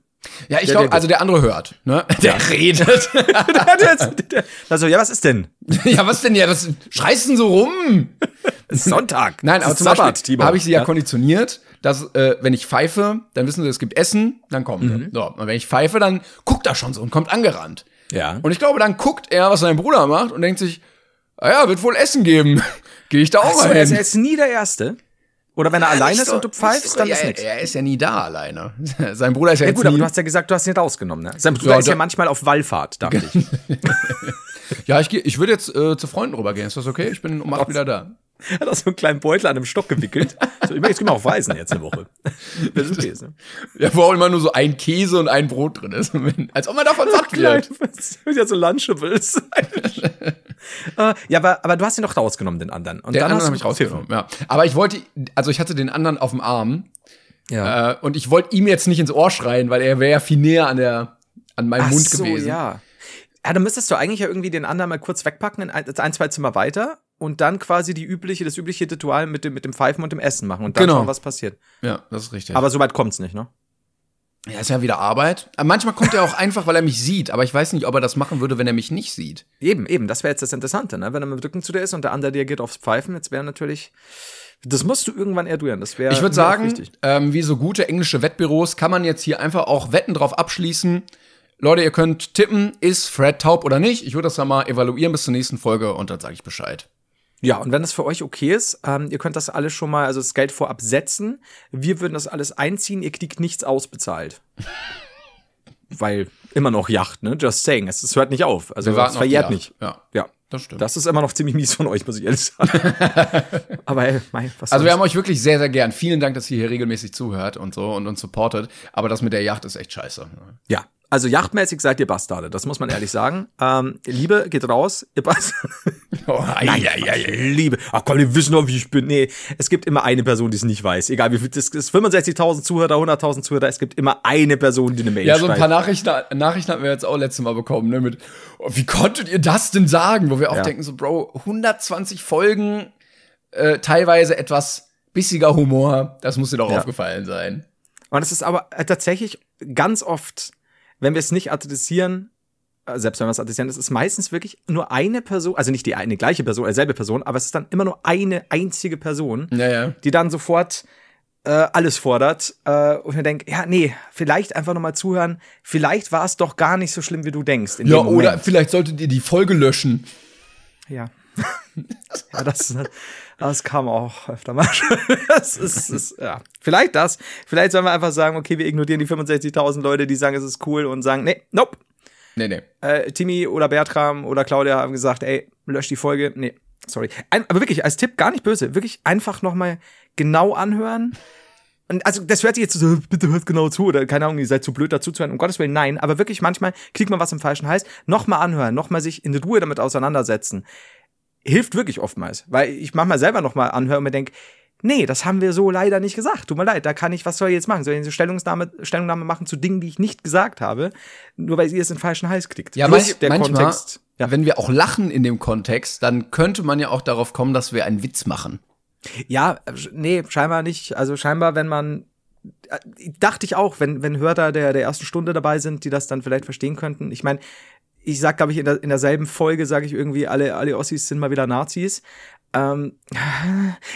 Ja, ich glaube, also der andere hört, ne? [laughs] Der redet. [laughs] also, ja, was ist denn? [laughs] ja, was denn ja? Was schreist denn so rum? Sonntag. Nein, aber ist zum Sabbat, Beispiel habe ich sie ja, konditioniert, dass, äh, wenn ich pfeife, dann wissen sie, es gibt Essen, dann kommen Mhm. sie. So, und wenn ich pfeife, dann guckt er schon so und kommt angerannt. Ja. Und ich glaube, dann guckt er, was sein Bruder macht und denkt sich, ah ja, wird wohl Essen geben. Gehe ich da auch mal er ist hin. jetzt nie der Erste. Oder wenn er alleine ist und du pfeifst, dann ja, ist nichts. Er ist ja nie da alleine. [laughs] Sein Bruder ist ja, Ja jetzt gut, aber nie. du hast ja gesagt, du hast ihn rausgenommen, ne? Sein Bruder Ja, ist ja manchmal auf Wallfahrt, dachte ich. [laughs] ja, ich, geh- ich würde jetzt äh, zu Freunden rübergehen. Ist das okay? Ich bin um acht wieder da. [laughs] Er hat auch so einen kleinen Beutel an einem Stock gewickelt. So, jetzt gehen wir auf Reisen jetzt eine Woche. [laughs] Das ist okay, ne? Ja, wo auch immer nur so ein Käse und ein Brot drin ist. [laughs] Als ob man davon satt wird. ja so Lunchables. äh, ja, aber, aber du hast ihn doch rausgenommen, den anderen. Und Den dann anderen habe ich rausgenommen, ja. Aber ich wollte, also ich hatte den anderen auf dem Arm Ja. äh, und ich wollte ihm jetzt nicht ins Ohr schreien, weil er wäre ja viel näher an der, an meinem Ach Mund so, gewesen. ja. Ja, dann müsstest du eigentlich ja irgendwie den anderen mal kurz wegpacken, in ein, ein zwei Zimmer weiter und dann quasi die übliche, das übliche Ritual mit dem, mit dem Pfeifen und dem Essen machen und dann Genau. schauen, was passiert. Ja, das ist richtig. Aber so weit kommt's nicht, ne? ja, ist ja wieder Arbeit. Aber manchmal kommt er auch einfach, weil er mich sieht. Aber ich weiß nicht, ob er das machen würde, wenn er mich nicht sieht. Eben, eben, das wäre jetzt das Interessante, ne? Wenn er mit dem Rücken zu dir ist und der andere reagiert aufs Pfeifen, jetzt wäre natürlich, das musst du irgendwann erduieren. Das wäre Ich würde sagen, ähm, wie so gute englische Wettbüros kann man jetzt hier einfach auch Wetten drauf abschließen. Leute, ihr könnt tippen, ist Fred taub oder nicht. Ich würde das dann mal evaluieren bis zur nächsten Folge und dann sage ich Bescheid. Ja, und wenn das für euch okay ist, ähm, ihr könnt das alles schon mal, also das Geld vorab setzen. Wir würden das alles einziehen, ihr kriegt nichts ausbezahlt. [laughs] Weil immer noch Yacht, ne? Just saying. Es, es hört nicht auf. Also es verjährt nicht. Ja, Ja. das stimmt. Das ist immer noch ziemlich mies von euch, muss ich ehrlich [laughs] sagen. Aber ey, mein, was also wir haben euch wirklich sehr, sehr gern. Vielen Dank, dass ihr hier regelmäßig zuhört und so und uns supportet. Aber das mit der Yacht ist echt scheiße. Ja, also yachtmäßig seid ihr Bastarde, das muss man ehrlich sagen. Ähm, Liebe geht raus, ihr Bastarde. [laughs] [laughs] Oh, Nein, ja, ja, ja, Liebe. Ach komm, die wissen doch, wie ich bin. Nee, es gibt immer eine Person, die es nicht weiß. Egal wie viel, das ist 65.000 Zuhörer, 100.000 Zuhörer, es gibt immer eine Person, die eine Mail Ja, so ein paar Nachrichten, Nachrichten hatten wir jetzt auch letztes Mal bekommen, ne, mit, oh, wie konntet ihr das denn sagen? Wo wir auch Ja. denken, so, Bro, 120 Folgen, äh, teilweise etwas bissiger Humor, das muss dir doch Ja. aufgefallen sein. Und es ist aber äh, tatsächlich ganz oft, wenn wir es nicht adressieren, selbst wenn wir es adressieren, es ist meistens wirklich nur eine Person, also nicht die eine gleiche Person, dieselbe Person, aber es ist dann immer nur eine einzige Person, Ja, ja. die dann sofort äh, alles fordert äh, und mir denke, ja, nee, vielleicht einfach nochmal zuhören, vielleicht war es doch gar nicht so schlimm, wie du denkst. Ja, oder vielleicht solltet ihr die Folge löschen. Ja. [laughs] ja, das, das kam auch öfter mal. [laughs] das ist, ist, ja. Vielleicht das. Vielleicht sollen wir einfach sagen, okay, wir ignorieren die 65.000 Leute, die sagen, es ist cool und sagen, nee, nope. Nee, nee. Äh, Timmy oder Bertram oder Claudia haben gesagt, ey, lösch die Folge. Nee, sorry. Ein, aber wirklich, als Tipp, gar nicht böse. Wirklich einfach nochmal genau anhören. Und also, das hört sich jetzt so, bitte hört genau zu, oder keine Ahnung, ihr seid zu blöd dazu zu hören. Um Gottes Willen, nein. Aber wirklich, manchmal kriegt man was im falschen Hals. Nochmal anhören, nochmal sich in Ruhe damit auseinandersetzen. Hilft wirklich oftmals. Weil ich manchmal selber nochmal anhöre und mir denke, nee, das haben wir so leider nicht gesagt. Tut mir leid, da kann ich, was soll ich jetzt machen? Soll ich eine Stellungnahme, Stellungnahme machen zu Dingen, die ich nicht gesagt habe? Nur weil ihr es in den falschen Hals kriegt. Ja, Plus manch, der manchmal, Kontext. Ja. wenn wir auch lachen in dem Kontext, dann könnte man ja auch darauf kommen, dass wir einen Witz machen. Ja, nee, scheinbar nicht. Also scheinbar, wenn man äh, dachte ich auch, wenn wenn Hörer der der ersten Stunde dabei sind, die das dann vielleicht verstehen könnten. Ich meine, ich sag glaube ich in, der, in derselben Folge sage ich irgendwie alle alle Ossis sind mal wieder Nazis. Ähm,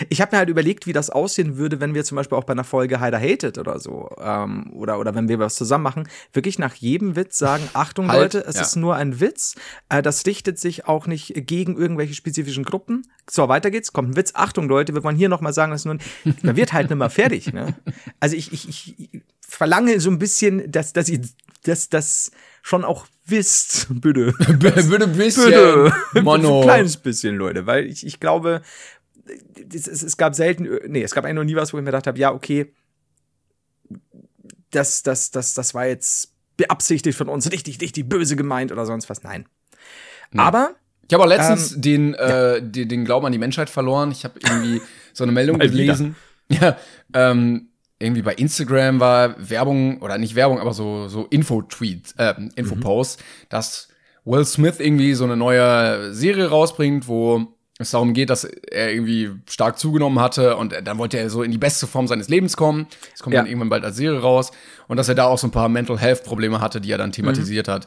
ich habe mir halt überlegt, wie das aussehen würde, wenn wir zum Beispiel auch bei einer Folge Heider hated oder so ähm, oder oder wenn wir was zusammen machen, wirklich nach jedem Witz sagen, [laughs] Achtung Halt, Leute, es ja. ist nur ein Witz. Äh, das richtet sich auch nicht gegen irgendwelche spezifischen Gruppen. So, weiter geht's. Kommt ein Witz. Achtung, Leute, wir wollen hier noch mal sagen, dass nur man wird halt nicht mehr fertig. Ne? [laughs] Also ich, ich, ich verlange so ein bisschen, dass, dass ihr das, das schon auch wisst, [laughs] bitte. [laughs] Würde ein bisschen. Bitte. [laughs] Mono. Ein kleines bisschen, Leute, weil ich, ich glaube, es, es, gab selten, nee, es gab eigentlich noch nie was, wo ich mir gedacht habe, ja, okay, das, das, das, das war jetzt beabsichtigt von uns, richtig, richtig böse gemeint oder sonst was. Nein. Aber Ich habe auch letztens Ähm, den, äh, den, den Glauben an die Menschheit verloren. Ich habe irgendwie so eine Meldung gelesen. Ja, ähm, irgendwie bei Instagram war Werbung, oder nicht Werbung, aber so, so Info-Tweets, äh, Info-Posts, dass Will Smith irgendwie so eine neue Serie rausbringt, wo es darum geht, dass er irgendwie stark zugenommen hatte und dann wollte er so in die beste Form seines Lebens kommen. Das kommt Ja. dann irgendwann bald als Serie raus und dass er da auch so ein paar Mental Health Probleme hatte, die er dann thematisiert hat.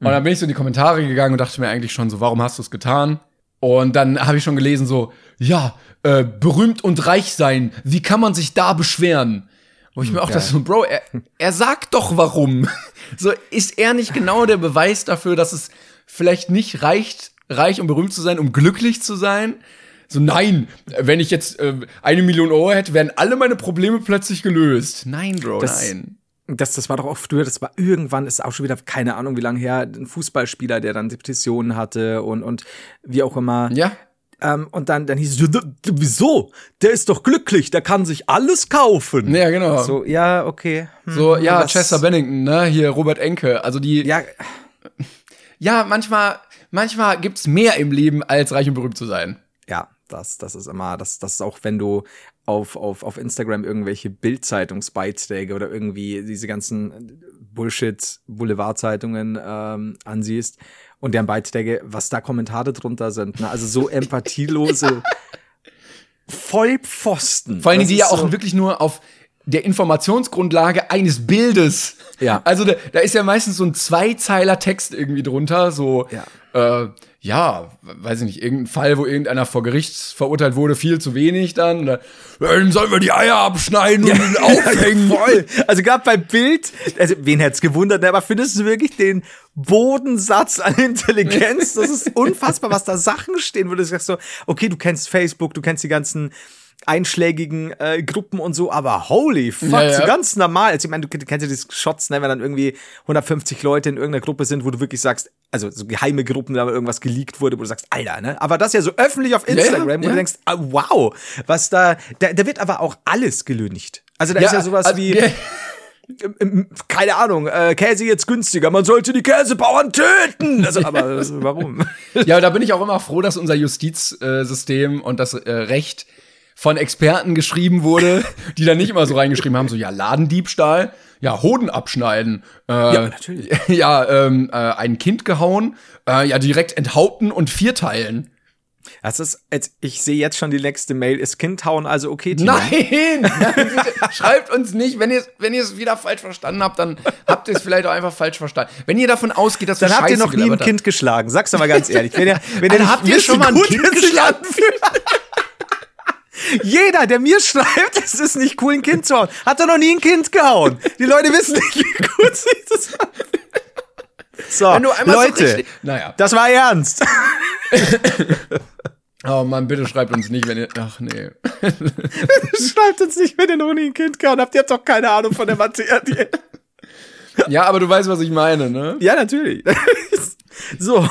Und dann bin ich so in die Kommentare gegangen und dachte mir eigentlich schon so, warum hast du es getan? Und dann habe ich schon gelesen, so, ja, äh, berühmt und reich sein, wie kann man sich da beschweren? Wo ich mir auch Geil. das so, Bro, er, er sagt doch warum. [laughs] so, ist er nicht genau der Beweis dafür, dass es vielleicht nicht reicht, reich und berühmt zu sein, um glücklich zu sein? So, nein, wenn ich jetzt äh, eine Million Euro hätte, wären alle meine Probleme plötzlich gelöst. Nein, Bro, Das- nein. Das, das war doch auch früher, das war irgendwann, ist auch schon wieder, keine Ahnung, wie lange her, ein Fußballspieler, der dann Depressionen hatte und, und wie auch immer. Ja, Ähm, und dann, dann hieß es, wieso? Der ist doch glücklich, der kann sich alles kaufen. ja, genau. So, ja, okay. Hm, So, ja, was- Chester Bennington, ne? Hier Robert Enke. Also die. Ja, [laughs] Ja, manchmal, manchmal gibt's mehr im Leben, als reich und berühmt zu sein. ja, das, das ist immer, das, das ist auch, wenn du auf, auf, auf Instagram irgendwelche Bildzeitungsbeiträge oder irgendwie diese ganzen Bullshit-Boulevardzeitungen ähm, ansiehst und deren Beiträge, was da Kommentare drunter sind. Ne? Also so empathielose [laughs] Vollpfosten. Vor allem, Das die ja auch so- wirklich nur auf der Informationsgrundlage eines Bildes. Ja. Also da, da ist ja meistens so ein Zweizeiler Text irgendwie drunter, so, Ja. äh, ja, weiß ich nicht, irgendein Fall, wo irgendeiner vor Gericht verurteilt wurde, viel zu wenig dann. Oder, ja, dann sollen wir die Eier abschneiden und ihn [laughs] aufhängen. Voll. Also gerade bei Bild, also wen hätte es gewundert, ne, aber findest du wirklich den Bodensatz an Intelligenz? Das ist [laughs] unfassbar, was da Sachen stehen, wo du sagst so, okay, du kennst Facebook, du kennst die ganzen einschlägigen äh, Gruppen und so, aber holy fuck, Ja, ja. so ganz normal. Also ich meine, du kennst ja diese Shots, ne, wenn dann irgendwie 150 Leute in irgendeiner Gruppe sind, wo du wirklich sagst, also so geheime Gruppen, da irgendwas geleakt wurde, wo du sagst, Alter, ne? Aber das ja so öffentlich auf ja, Instagram, wo ja. du denkst, ah, wow, was da, da, da wird aber auch alles gelüncht. Also da ist ja sowas also, wie, [laughs] keine Ahnung, äh, Käse jetzt günstiger, man sollte die Käsebauern töten. Also, aber also, [laughs] warum? Ja, da bin ich auch immer froh, dass unser Justizsystem und das äh, Recht von Experten geschrieben wurde, die dann nicht immer so reingeschrieben haben, so ja, Ladendiebstahl, ja, Hoden abschneiden, äh, Ja, natürlich. [laughs] ja, ähm, äh, ein Kind gehauen, äh, ja, direkt enthaupten und vierteilen. Das ist, ich sehe jetzt schon die nächste Mail. Ist Kind hauen also okay, Timo? Nein, [laughs] schreibt uns nicht, wenn ihr wenn ihr es wieder falsch verstanden habt, dann habt ihr es vielleicht auch einfach falsch verstanden. Wenn ihr davon ausgeht, dass wir Dann habt ihr noch nie ein. Kind geschlagen. Sag's doch mal ganz ehrlich. Wenn ihr, wenn ihr habt ihr schon mal ein Kind geschlagen? Jeder, der mir schreibt, es ist nicht cool, ein Kind zu hauen, hat doch noch nie ein Kind gehauen. Die Leute wissen nicht, wie gut sich das. So, einmal so Leute, richtig- naja. das war ernst. [laughs] Oh Mann, bitte schreibt uns nicht, wenn ihr ach nee. Schreibt uns nicht, wenn ihr noch nie ein Kind gehauen habt. Ihr habt doch keine Ahnung von der Materie. Ja, aber du weißt, was ich meine, ne? Ja, natürlich. [laughs] so.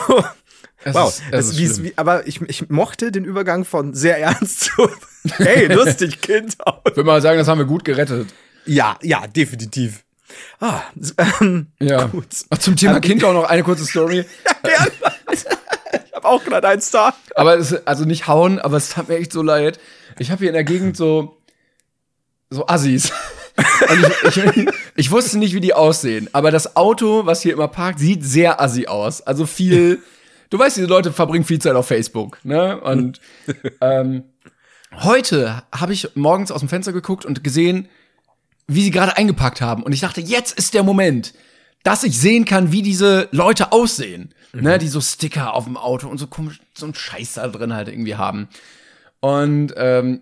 Es wow. ist- es Das, ist wie, aber ich, ich mochte den Übergang von sehr ernst [laughs] zu [laughs] hey, lustig, Kind. Ich würde mal sagen, das haben wir gut gerettet. Ja, ja, definitiv. Ah, ähm, Ja. Gut. Ach, Zum Thema Kind auch noch eine kurze Story. [laughs] Gern. ich habe auch gerade einen Star. Aber es, also nicht hauen, aber es tat mir echt so leid. Ich habe hier in der Gegend so so Assis. [laughs] Ich, ich, ich wusste nicht, wie die aussehen. Aber das Auto, was hier immer parkt, sieht sehr assi aus. Also viel. Du weißt, diese Leute verbringen viel Zeit auf Facebook, ne? Und ähm, heute habe ich morgens aus dem Fenster geguckt und gesehen, wie sie gerade eingepackt haben. Und ich dachte, jetzt ist der Moment, dass ich sehen kann, wie diese Leute aussehen. Ne, die so Sticker auf dem Auto und so komisch, so ein Scheiß da drin halt irgendwie haben. Und ähm,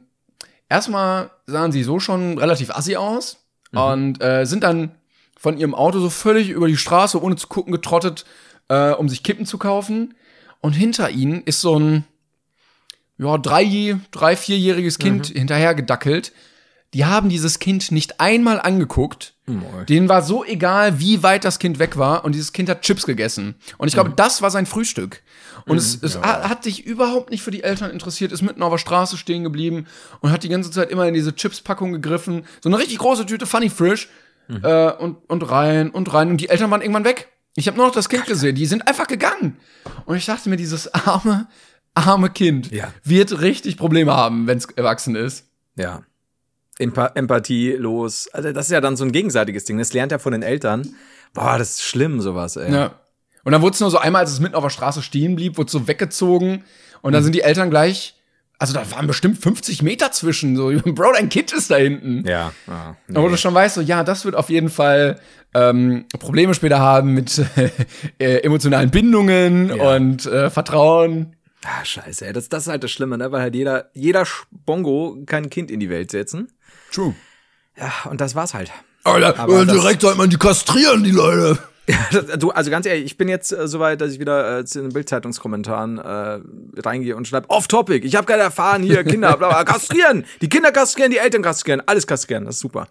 erstmal sahen sie so schon relativ assi aus und äh, sind dann von ihrem Auto so völlig über die Straße, ohne zu gucken, getrottet, äh, um sich Kippen zu kaufen. Und hinter ihnen ist so ein ja, drei, drei, vierjähriges Kind hinterher gedackelt. Die haben dieses Kind nicht einmal angeguckt. Denen war so egal, wie weit das Kind weg war. Und dieses Kind hat Chips gegessen. Und ich glaube, das war sein Frühstück. Und es, es ha- hat sich überhaupt nicht für die Eltern interessiert, ist mitten auf der Straße stehen geblieben und hat die ganze Zeit immer in diese Chips-Packung gegriffen. So eine richtig große Tüte Funny Frisch. Äh, und, und rein und rein. Und die Eltern waren irgendwann weg. Ich habe nur noch das Kind gesehen. Die sind einfach gegangen. Und ich dachte mir, dieses arme, arme Kind Ja. wird richtig Probleme haben, wenn es erwachsen ist. Ja. Empa Empathie los. Also das ist ja dann so ein gegenseitiges Ding. Das lernt er von den Eltern. Boah, das ist schlimm, sowas, ey. Ja. Und dann wurde es nur so einmal, als es mitten auf der Straße stehen blieb, wurde es so weggezogen. Und dann sind die Eltern gleich, also da waren bestimmt 50 Meter zwischen. So, [laughs] Bro, dein Kind ist da hinten. Ja. ja. Und wo du schon weißt, so, ja, das wird auf jeden Fall ähm, Probleme später haben mit [laughs] äh, emotionalen Bindungen Ja. und äh, Vertrauen. Ah, scheiße, ey. Das, das ist halt das Schlimme, ne? Weil halt jeder, jeder Bongo kann ein Kind in die Welt setzen. True. Ja, und das war's halt. Alter, Aber das- direkt sollte man die kastrieren, die Leute. [laughs] Du, also ganz ehrlich, ich bin jetzt äh, soweit, dass ich wieder äh, zu den Bildzeitungskommentaren äh, reingehe und schreibe, off topic, ich habe gerade erfahren, hier Kinder, bla, bla, kastrieren, die Kinder kastrieren, die Eltern kastrieren, alles kastrieren, das ist super.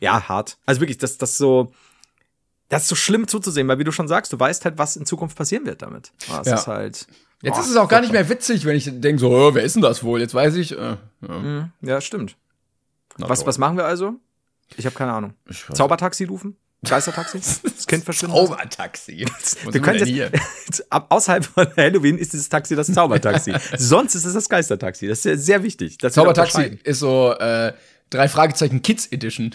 Ja, hart. Also wirklich, das, das so, das ist so schlimm zuzusehen, weil wie du schon sagst, du weißt halt, was in Zukunft passieren wird damit. Ah, Es Ja. ist halt. Jetzt Oh, ist es auch gar nicht mehr witzig, wenn ich denke so, oh, wer ist denn das wohl? Jetzt weiß ich. Äh, ja. Ja, stimmt. Na Was, toll. was machen wir also? Ich habe keine Ahnung. Zaubertaxi rufen? Geistertaxi? [laughs] Das Kind verschwinden? Zaubertaxi. [laughs] Wir denn hier? [laughs] ab, außerhalb von Halloween ist dieses Taxi das Zaubertaxi. Sonst ist es das Geistertaxi. Das ist sehr, wichtig. wir Zaubertaxi ist so äh, drei Fragezeichen Kids Edition.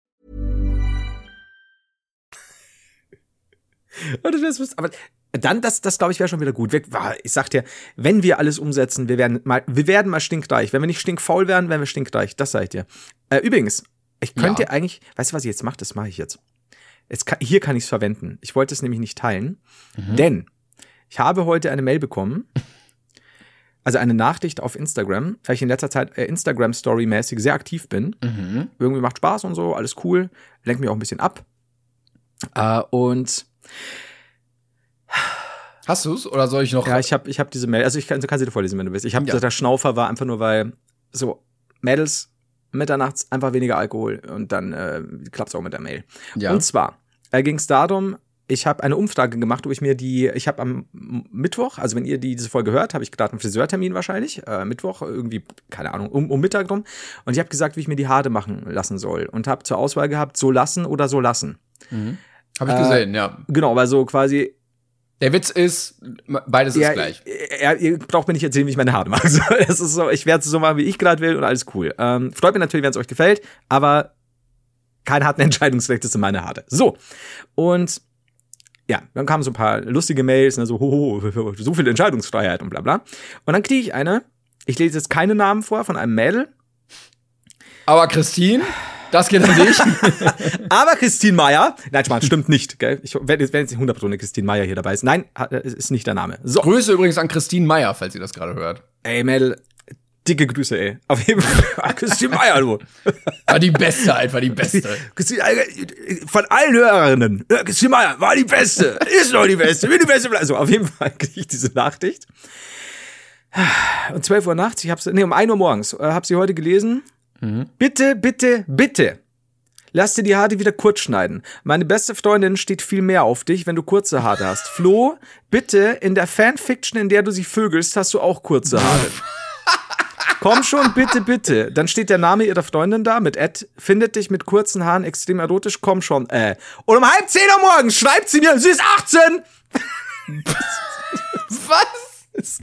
[laughs] Aber dann, das, das glaube ich, wäre schon wieder gut. Wir, ich sag dir, wenn wir alles umsetzen, wir werden mal, wir werden mal stinkreich. Wenn wir nicht stinkfaul werden, werden wir stinkreich. Das sag ich dir. Äh, übrigens, ich könnte Ja. eigentlich, weißt du, was ich jetzt mache? Das mache ich jetzt. Es kann, hier kann ich es verwenden. Ich wollte es nämlich nicht teilen, denn ich habe heute eine Mail bekommen. [laughs] Also eine Nachricht auf Instagram, weil ich in letzter Zeit äh, Instagram-Story-mäßig sehr aktiv bin. Irgendwie macht Spaß und so, alles cool. Lenkt mich auch ein bisschen ab. Äh, und Hast du's? Oder soll ich noch? Ja, ich habe ich hab diese Mail, also ich kann, kann sie dir vorlesen, wenn du willst. Ich habe Ja. der Schnaufer war einfach nur, weil so Mädels mitternachts einfach weniger Alkohol und dann äh, klappt's auch mit der Mail. Ja. Und zwar äh, ging es darum, ich habe eine Umfrage gemacht, wo ich mir die, ich habe am Mittwoch, also wenn ihr die, diese Folge hört, habe ich gerade einen Friseurtermin wahrscheinlich, äh, Mittwoch irgendwie, keine Ahnung, um, um Mittag rum. Und ich habe gesagt, wie ich mir die Haare machen lassen soll und habe zur Auswahl gehabt, so lassen oder so lassen. Hab ich äh, gesehen, ja. Genau, weil so quasi Der Witz ist, beides ist ja, gleich. Ja, ihr braucht mir nicht erzählen, wie ich meine Haare mache. [laughs] So, Das ist so, ich werde es so machen, wie ich gerade will und alles cool. Ähm, freut mich natürlich, wenn es euch gefällt, aber keiner hat ein [laughs] Entscheidungsrecht, das sind meine Haare. So. Und ja, dann kamen so ein paar lustige Mails, ne, so, ho, ho, so viel Entscheidungsfreiheit und bla bla. Und dann kriege ich eine, ich lese jetzt keine Namen vor, von einem Mädel, Aber Christine, das geht an dich. [laughs] aber Christine Meyer, nein, Spaß, stimmt nicht, gell? Ich werde jetzt, wenn jetzt nicht 100% eine Christine Meyer hier dabei ist. Nein, hat- ist nicht der Name. So. Grüße übrigens an Christine Meyer, falls ihr das gerade hört. Ey, Mädel, dicke Grüße, ey. Auf jeden Fall. [laughs] Christine Meyer, du. War die beste, einfach die beste. [laughs] Christine, äh, von allen Hörerinnen, äh, Christine Meyer war die Beste, ist noch die Beste, will die Beste bleiben. Also auf jeden Fall kriege ich diese Nachricht. Um 12 Uhr nachts, ich habe nee, um 1 Uhr morgens, äh, habe sie heute gelesen. Bitte, bitte, bitte. Lass dir die Haare wieder kurz schneiden. Meine beste Freundin steht viel mehr auf dich, wenn du kurze Haare hast. [laughs] Flo, bitte, in der Fanfiction, in der du sie vögelst, hast du auch kurze Haare. [laughs] Komm schon, bitte, bitte. Dann steht der Name ihrer Freundin da mit Ed, findet dich mit kurzen Haaren extrem erotisch, komm schon. Äh. Und um halb zehn Uhr morgens schreibt sie mir, sie ist 18! [laughs] Was?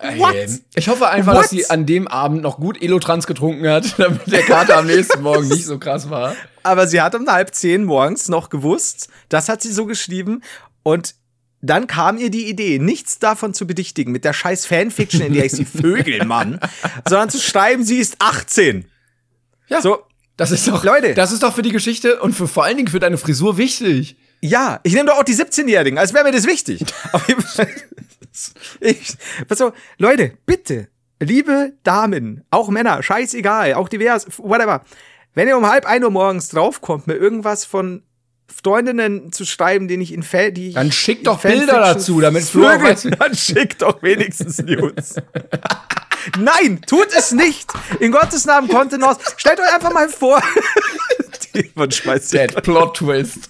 Ey, Ich hoffe einfach, What? dass sie an dem Abend noch gut Elotrans getrunken hat, [laughs] damit der Kater am nächsten Morgen nicht so krass war. Aber sie hat um halb zehn morgens noch gewusst, das hat sie so geschrieben und dann kam ihr die Idee, nichts davon zu bedichtigen mit der scheiß Fanfiction, in der ich sie [laughs] vögel, Mann, sondern zu schreiben, sie ist 18. Ja. So, Das ist doch, Leute. das ist doch für die Geschichte und für vor allen Dingen für deine Frisur wichtig. Ja, ich nehme doch auch die 17-Jährigen, als wäre mir das wichtig. [laughs] Ich, pass auf, Leute, bitte, liebe Damen, auch Männer, scheißegal, auch divers, whatever. Wenn ihr um halb ein Uhr morgens draufkommt, mir irgendwas von Freundinnen zu schreiben, denen ich in Fan, die ich Dann schickt doch Bilder dazu, damit weiß- [laughs] dann schickt doch wenigstens News. [laughs] Nein, tut es nicht. In Gottes Namen, Kontenance. Stellt euch einfach mal vor. Die- Man schmeißt Dead Plot Twist.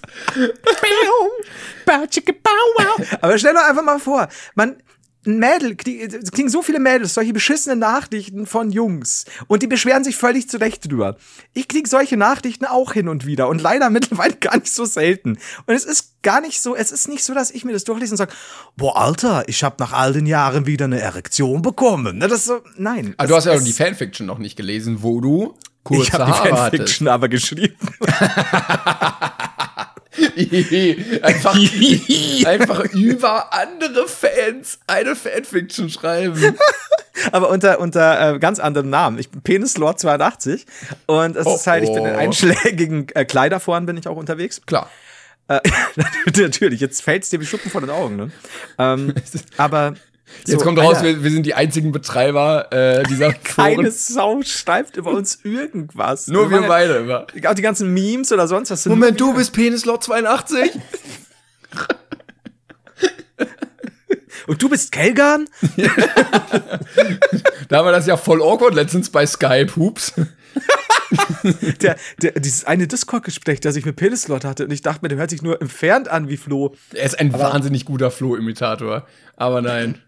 Aber stell doch einfach mal vor, man, ein Mädel, es kriegen so viele Mädels solche beschissenen Nachrichten von Jungs und die beschweren sich völlig zurecht drüber. Ich krieg solche Nachrichten auch hin und wieder und leider [laughs] mittlerweile gar nicht so selten. Und es ist gar nicht so, es ist nicht so, dass ich mir das durchlese und sage, boah, Alter, ich habe nach all den Jahren wieder eine Erektion bekommen. Ne, Das ist so, nein. Aber Es- du hast ja es- die Fanfiction noch nicht gelesen, wo du kurze ich habe die Haare hattest. Fanfiction aber geschrieben. [laughs] [laughs] einfach, [laughs] einfach über andere Fans eine Fanfiction schreiben. [laughs] aber unter, unter äh, ganz anderem Namen. Ich bin Penislord 82 und es Oh, ist halt, ich bin in oh. einschlägigen äh, Kleiderforen bin ich auch unterwegs. Klar. Äh, natürlich, jetzt fällt's dir wie Schuppen von den Augen, ne? Ähm, aber Jetzt so, kommt raus, wir, wir sind die einzigen Betreiber äh, dieser [laughs] keine Foren. Sau schreibt über uns irgendwas. Nur wir machen beide immer. Auch die ganzen Memes oder sonst was. sind Moment, du bist Penislord 82? [laughs] Und du bist Kelgan? [laughs] Da haben wir das ja voll awkward letztens bei Skype. Hups. Der, der, dieses eine Discord-Gespräch, das ich mit Penislord hatte, und ich dachte mir, der hört sich nur entfernt an wie Flo. Er ist ein wahnsinnig guter Flo-Imitator. Aber nein.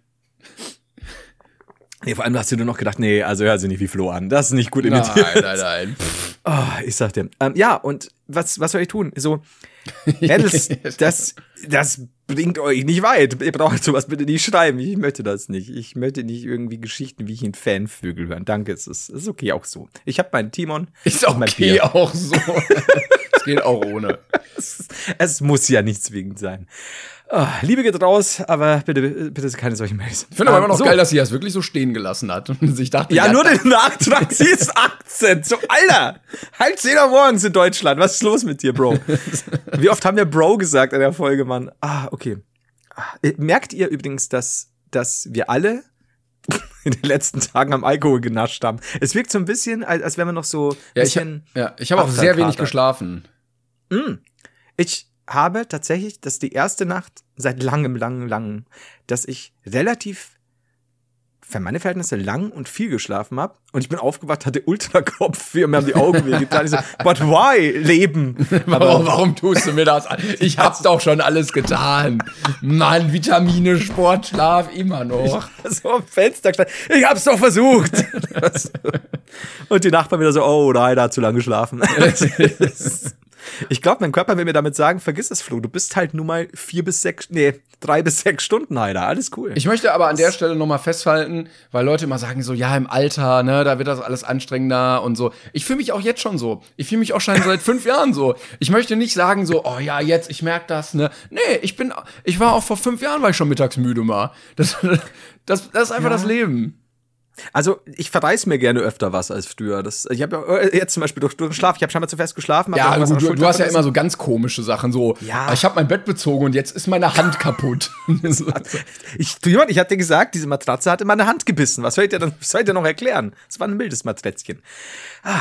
Nee, vor allem hast du nur noch gedacht, nee, also hör sie nicht wie Flo an. Das ist nicht gut Nein, imitiert. nein, nein. Pff, [laughs] Oh, ich sag dir. Ähm, ja, und was, was soll ich tun? So, [laughs] Mädels, das, das bringt euch nicht weit. Ihr braucht sowas bitte nicht schreiben. Ich möchte das nicht. Ich möchte nicht irgendwie Geschichten, wie ich in Fanvögel hören. Danke, es ist, es ist okay auch so. Ich habe meinen Timon. Ist mein okay Bier. auch so. [laughs] Es geht auch ohne. [laughs] Es muss ja nicht zwingend sein. Oh, Liebe geht raus, aber bitte, bitte keine solchen Mails. Ich finde aber Ähm, immer noch so. geil, dass sie das wirklich so stehen gelassen hat. Und sich dachte, Ja, nur den Nachtrag, sie ist 18. So, Alter, halb 10 Uhr morgens in Deutschland. Was ist los mit dir, Bro? Wie oft haben wir Bro gesagt in der Folge, Mann? Ah, okay. Ah, Merkt ihr übrigens, dass, dass wir alle in den letzten Tagen am Alkohol genascht haben? Es wirkt so ein bisschen, als, als wenn wir noch so Ja, ich, ja, ich habe auch sehr wenig geschlafen. Ich habe tatsächlich, das ist die erste Nacht seit langem, langem, langem, dass ich relativ für meine Verhältnisse lang und viel geschlafen habe und ich bin aufgewacht, hatte Ultrakopf, mir haben die Augen wehgetan. Ich so, [laughs] but why, Leben? Warum, warum tust du mir das an? Ich hab's doch schon alles getan. Mann, Vitamine, Sport, Schlaf, immer noch. so am Fenster gestanden. Ich hab's doch versucht. [laughs] und die Nachbarn wieder so, oh nein, da hat zu lange geschlafen. [laughs] ich glaube, mein Körper will mir damit sagen, vergiss es, Flo, du bist halt nur mal vier bis sechs, nee, drei bis sechs Stunden, Alter. Alles cool. Ich möchte aber an der Stelle nochmal festhalten, weil Leute immer sagen so, ja, im Alter, ne, da wird das alles anstrengender und so. Ich fühle mich auch jetzt schon so. Ich fühle mich auch schon seit [laughs] fünf Jahren so. Ich möchte nicht sagen so, oh ja, jetzt, ich merke das, ne. Nee, ich bin, ich war auch vor fünf Jahren, war ich schon mittags müde mal. Das, [laughs] das, das ist einfach Ja. das Leben. Also ich verreiß mir gerne öfter was als früher. Das, ich habe ja äh, jetzt zum Beispiel durch, durch den Schlaf, ich habe scheinbar zu fest geschlafen. Ja, gut, du, du hast ja immer so ganz komische Sachen, so, Ja. "Ah, ich habe mein Bett bezogen und jetzt ist meine Hand kaputt. [laughs] [laughs] Ich, Jemand, ich hatte gesagt, diese Matratze hat in meine Hand gebissen. Was soll ich dir dann, was soll ich dir noch erklären? Es war ein mildes Maträtzchen. Ah,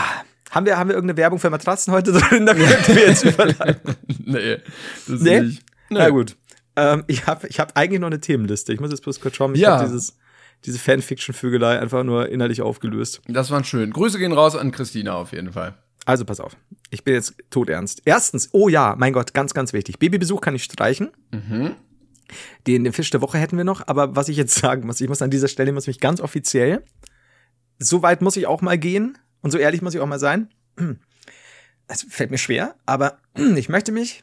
haben wir, haben wir irgendeine Werbung für Matratzen heute [laughs] drin? Da könnten wir jetzt überleiten. nee, das Nee? nicht. Na gut. Ähm, ich habe ich hab eigentlich noch eine Themenliste. Ich muss jetzt bloß kurz schauen. Ich Ja. habe dieses diese Fanfiction-Vögelei einfach nur innerlich aufgelöst. Das war schön. Grüße gehen raus an Christina auf jeden Fall. Also pass auf. Ich bin jetzt todernst. Erstens, oh ja, mein Gott, ganz, ganz wichtig. Babybesuch kann ich streichen. Den, den Fisch der Woche hätten wir noch. Aber was ich jetzt [laughs] sagen muss, ich muss an dieser Stelle, muss mich ganz offiziell, so weit muss ich auch mal gehen und so ehrlich muss ich auch mal sein. [clears throat] Es fällt mir schwer, aber [clears throat] ich möchte mich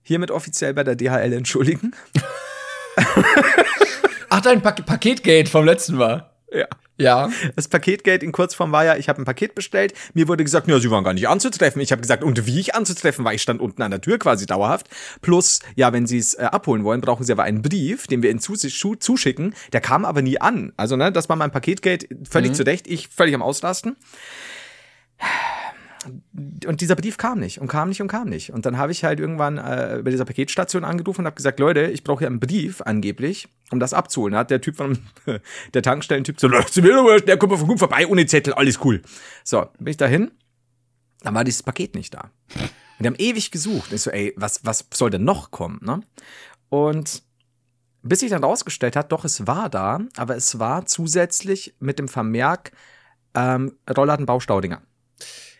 hiermit offiziell bei der DHL entschuldigen. [laughs] Ach, dein Pak Paketgate vom letzten Mal. Ja. Ja. Das Paketgate in Kurzform war ja, ich habe ein Paket bestellt. Mir wurde gesagt, ja, sie waren gar nicht anzutreffen. Ich habe gesagt, und wie ich anzutreffen war, ich stand unten an der Tür quasi dauerhaft. Plus, ja, wenn sie es äh, abholen wollen, brauchen sie aber einen Brief, den wir ihnen zus zuschicken. Der kam aber nie an. Also, ne, das war mein Paketgate völlig zurecht. Ich völlig am Ausrasten. Und dieser Brief kam nicht und kam nicht und kam nicht. Und dann habe ich halt irgendwann äh, bei dieser Paketstation angerufen und habe gesagt, Leute, ich brauche hier einen Brief angeblich, um das abzuholen. Da hat der Typ von [laughs] der Tankstellentyp so, "Leute, mir doch wurscht, der kommt von gut vorbei ohne Zettel, alles cool. So, bin ich dahin, dann war dieses Paket nicht da. Und die haben ewig gesucht. Ich so, ey, was, was soll denn noch kommen, ne? Und bis sich dann rausgestellt hat, doch, es war da, aber es war zusätzlich mit dem Vermerk ähm, Rollladen Baustaudinger.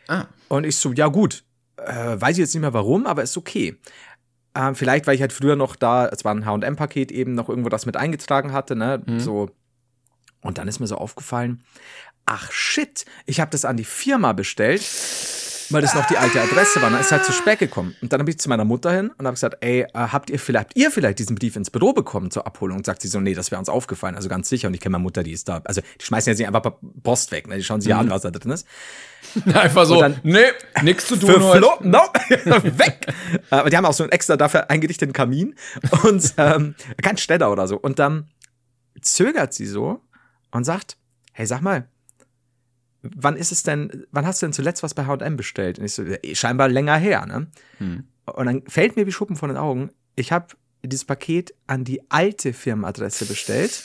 Ah. Und ich so, ja gut, äh, weiß ich jetzt nicht mehr warum, aber ist okay. Ähm, vielleicht, weil ich halt früher noch da, es war ein HM-Paket eben noch irgendwo das mit eingetragen hatte, ne? So. Und dann ist mir so aufgefallen, ach shit, ich habe das an die Firma bestellt, weil das noch die alte Adresse war. Dann ist halt zu spät gekommen. Und dann habe ich zu meiner Mutter hin und habe gesagt, ey, äh, habt ihr vielleicht, ihr vielleicht diesen Brief ins Büro bekommen zur Abholung? Und sagt sie so, nee, das wäre uns aufgefallen. Also ganz sicher. Und ich kenne meine Mutter, die ist da. Also die schmeißen jetzt nicht einfach Post weg, ne? Die schauen sich ja an, was da drin ist. [laughs] Einfach so, dann- nee, nix zu tun heute. Flo, [laughs] no, [laughs] weg. Aber die haben auch so einen extra dafür eingerichteten Kamin und ähm, kein Städter oder so. Und dann zögert sie so und sagt, hey, sag mal, wann ist es denn, wann hast du denn zuletzt was bei H&M bestellt? Und ich so, scheinbar länger her, ne? Und dann fällt mir wie Schuppen von den Augen, ich habe dieses Paket an die alte Firmenadresse bestellt.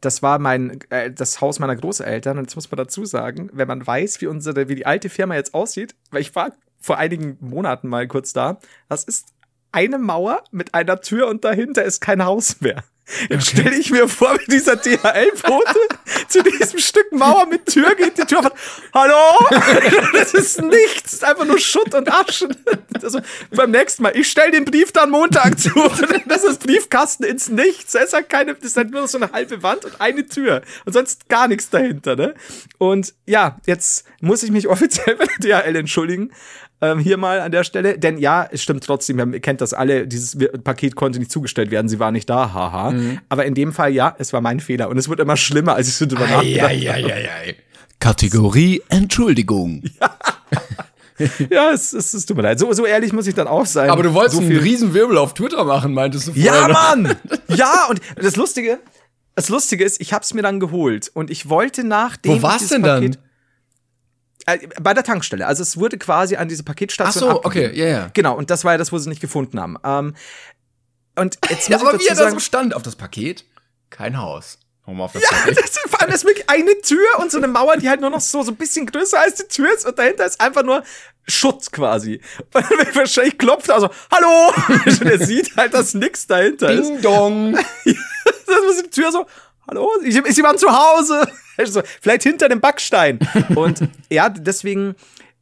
Das war mein, äh, das Haus meiner Großeltern. Und jetzt muss man dazu sagen, wenn man weiß, wie unsere, wie die alte Firma jetzt aussieht, weil ich war vor einigen Monaten mal kurz da, das ist eine Mauer mit einer Tür und dahinter ist kein Haus mehr. Jetzt stelle ich mir vor, wie dieser DHL-Bote zu diesem Stück Mauer mit Tür geht, die Tür auf. Hallo? Das ist nichts, das ist einfach nur Schutt und Asche. Also, beim nächsten Mal, ich stelle den Brief dann Montag zu. Das ist Briefkasten ins Nichts. Da ist halt keine, das ist halt nur so eine halbe Wand und eine Tür. Und sonst gar nichts dahinter, ne? Und ja, jetzt muss ich mich offiziell bei der DHL entschuldigen. Ähm, hier mal an der Stelle. Denn ja, es stimmt trotzdem, ihr kennt das alle, dieses Paket konnte nicht zugestellt werden, sie war nicht da, haha. Aber in dem Fall, ja, es war mein Fehler. Und es wird immer schlimmer, als ich so drüber nachgedacht Eieieiei. Kategorie Entschuldigung. [laughs] Ja, es, es, es tut mir leid. So, so ehrlich muss ich dann auch sein. Aber du wolltest so einen Riesenwirbel auf Twitter machen, meintest du vorher. Ja, noch. Mann! [laughs] Ja, und das Lustige, das Lustige ist, ich hab's mir dann geholt und ich wollte nachdem Wo ich war's dieses denn dann? Äh, bei der Tankstelle. Also es wurde quasi an diese Paketstation Ach so, abgegeben. okay, ja, ja. Genau, und das war ja das, wo sie nicht gefunden haben. Ähm, und jetzt Ja, [laughs] muss aber ich wie er dazu da sagen, so stand auf das Paket, kein Haus. Nochmal auf das Ja, Paket. das ist, vor allem das ist wirklich eine Tür und so eine Mauer, die halt nur noch so, so ein bisschen größer als die Tür ist und dahinter ist einfach nur Schutt quasi. [laughs] Und dann wahrscheinlich klopft, also, hallo! [laughs] Und er sieht halt, dass nix dahinter ist. Ding Dong. Das ist die Tür so, hallo, ist jemand zu Hause? [laughs] Also, vielleicht hinter dem Backstein. Und ja, deswegen,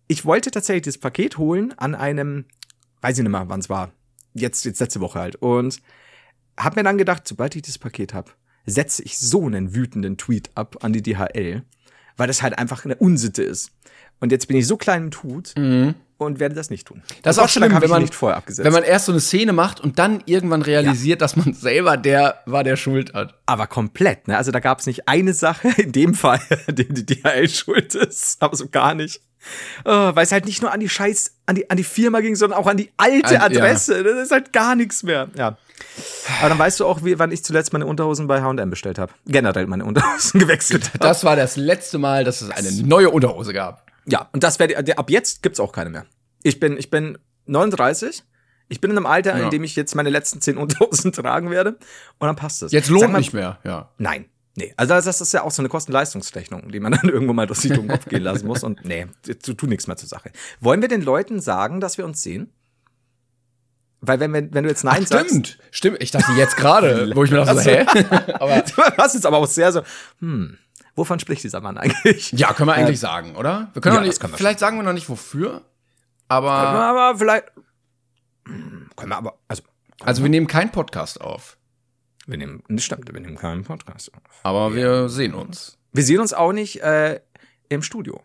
ich wollte tatsächlich das Paket holen an einem, weiß ich nicht mehr, wann es war. Jetzt, jetzt letzte Woche halt. Und hab mir dann gedacht, sobald ich das Paket hab, setze ich so einen wütenden Tweet ab an die DHL, weil das halt einfach eine Unsitte ist. Und jetzt bin ich so klein im Tut und werde das nicht tun. Das ist auch schlimm, wenn man, nicht vorher abgesetzt. wenn man erst so eine Szene macht und dann irgendwann realisiert, dass man selber der war, der Schuld hat. aber komplett, ne? Also da gab es nicht eine Sache, [laughs] in dem Fall, dem die DHL schuld ist, aber so gar nicht. Oh, weil es halt nicht nur an die Scheiß, an die, an die Firma ging, sondern auch an die alte An- ja. Adresse. Das ist halt gar nichts mehr. Ja. Aber dann weißt du auch, wie, wann ich zuletzt meine Unterhosen bei H&M bestellt habe. Generell meine Unterhosen [laughs] gewechselt habe. Das war das letzte Mal, dass es eine neue Unterhose gab. Ja, und das wäre, ab jetzt gibt's auch keine mehr. Ich bin, ich bin 39. Ich bin in einem Alter, Ja. in dem ich jetzt meine letzten zehn Unterhosen [laughs] tragen werde. Und dann passt es. Jetzt lohnt mal- nicht mehr, ja. Nein. Nee, also das ist ja auch so eine Kosten-Leistungsrechnung, die man [laughs] dann irgendwo mal durch sich den Kopf gehen lassen muss. Und nee, tu, tu nichts mehr zur Sache. Wollen wir den Leuten sagen, dass wir uns sehen? Weil wenn, wir, wenn du jetzt Nein sagst, Stimmt, stimmt. Ich dachte jetzt gerade, wo ich mir dachte, so, hä? [laughs] Aber du hast jetzt aber auch sehr so, hm, wovon spricht dieser Mann eigentlich? ja, können wir eigentlich sagen, oder? Wir können ja, nicht, können wir vielleicht sagen wir noch nicht wofür, aber aber vielleicht, hm, können wir aber, also, also wir nehmen keinen Podcast auf, wir nehmen, das stimmt, wir nehmen keinen Podcast auf. aber wir sehen uns. Wir sehen uns auch nicht äh, im Studio.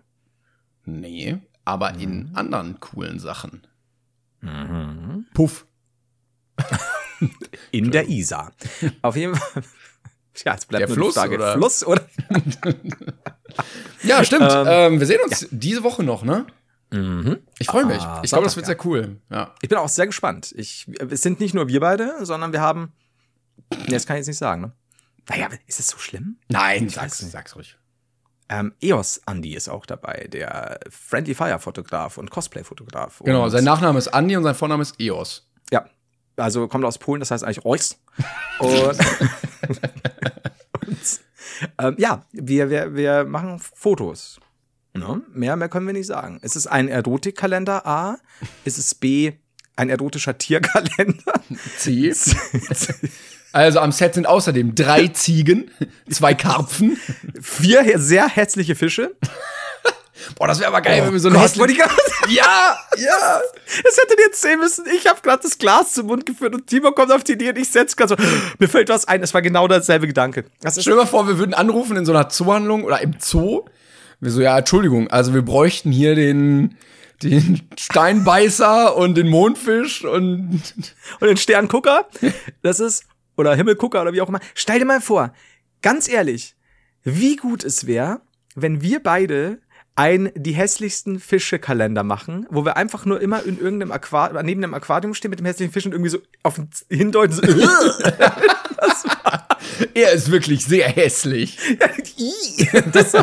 Nee, aber in Mhm. anderen coolen Sachen. Puff. [laughs] In der Isar. Auf jeden Fall. Ja, es bleibt Der Fluss, Frage, oder? Fluss oder? Ja, stimmt. Ähm, Ähm, wir sehen uns diese Woche noch, ne? Ich freue mich. Ah, ich glaube, das wird sehr cool. Ja. Ich bin auch sehr gespannt. Ich, es sind nicht nur wir beide, sondern wir haben. Nee, das kann ich jetzt nicht sagen, ne? Naja, ist es so schlimm? Nein, weiß sag's, nicht. sag's ruhig. Ähm, EOS Andy ist auch dabei, der Friendly Fire Fotograf und Cosplay Fotograf. Genau, sein Nachname ist Andi und sein Vorname ist EOS. Ja, also kommt aus Polen, das heißt eigentlich Reus. Und, [laughs] und ähm, ja, wir, wir, wir machen Fotos. Ne? Mehr, mehr können wir nicht sagen. Ist es ein Erotikkalender A? Ist es B ein erotischer Tierkalender? C. Also am Set sind außerdem drei Ziegen, zwei Karpfen. Vier sehr hässliche Fische. Boah, das wäre aber geil, wenn wir so Gott, eine wollte ich grad- Ja, ja. Das hättet ihr jetzt sehen müssen. Ich habe gerade das Glas zum Mund geführt und Timo kommt auf die Idee und ich setze gerade so, [gasps] mir fällt was ein. Es war genau derselbe Gedanke. Das Stell dir mal vor, wir würden anrufen in so einer Zoohandlung oder im Zoo. Wir so, ja, Entschuldigung, also wir bräuchten hier den, den Steinbeißer und den Mondfisch und [laughs] und den Sterngucker, das ist, oder Himmelgucker oder wie auch immer. Stell dir mal vor, ganz ehrlich, wie gut es wäre, wenn wir beide ein die hässlichsten Fische-Kalender machen, wo wir einfach nur immer in irgendeinem Aquarium, neben einem Aquarium stehen mit dem hässlichen Fisch und irgendwie so auf den hindeuten. So, [laughs] [laughs] er ist wirklich sehr hässlich. [laughs] das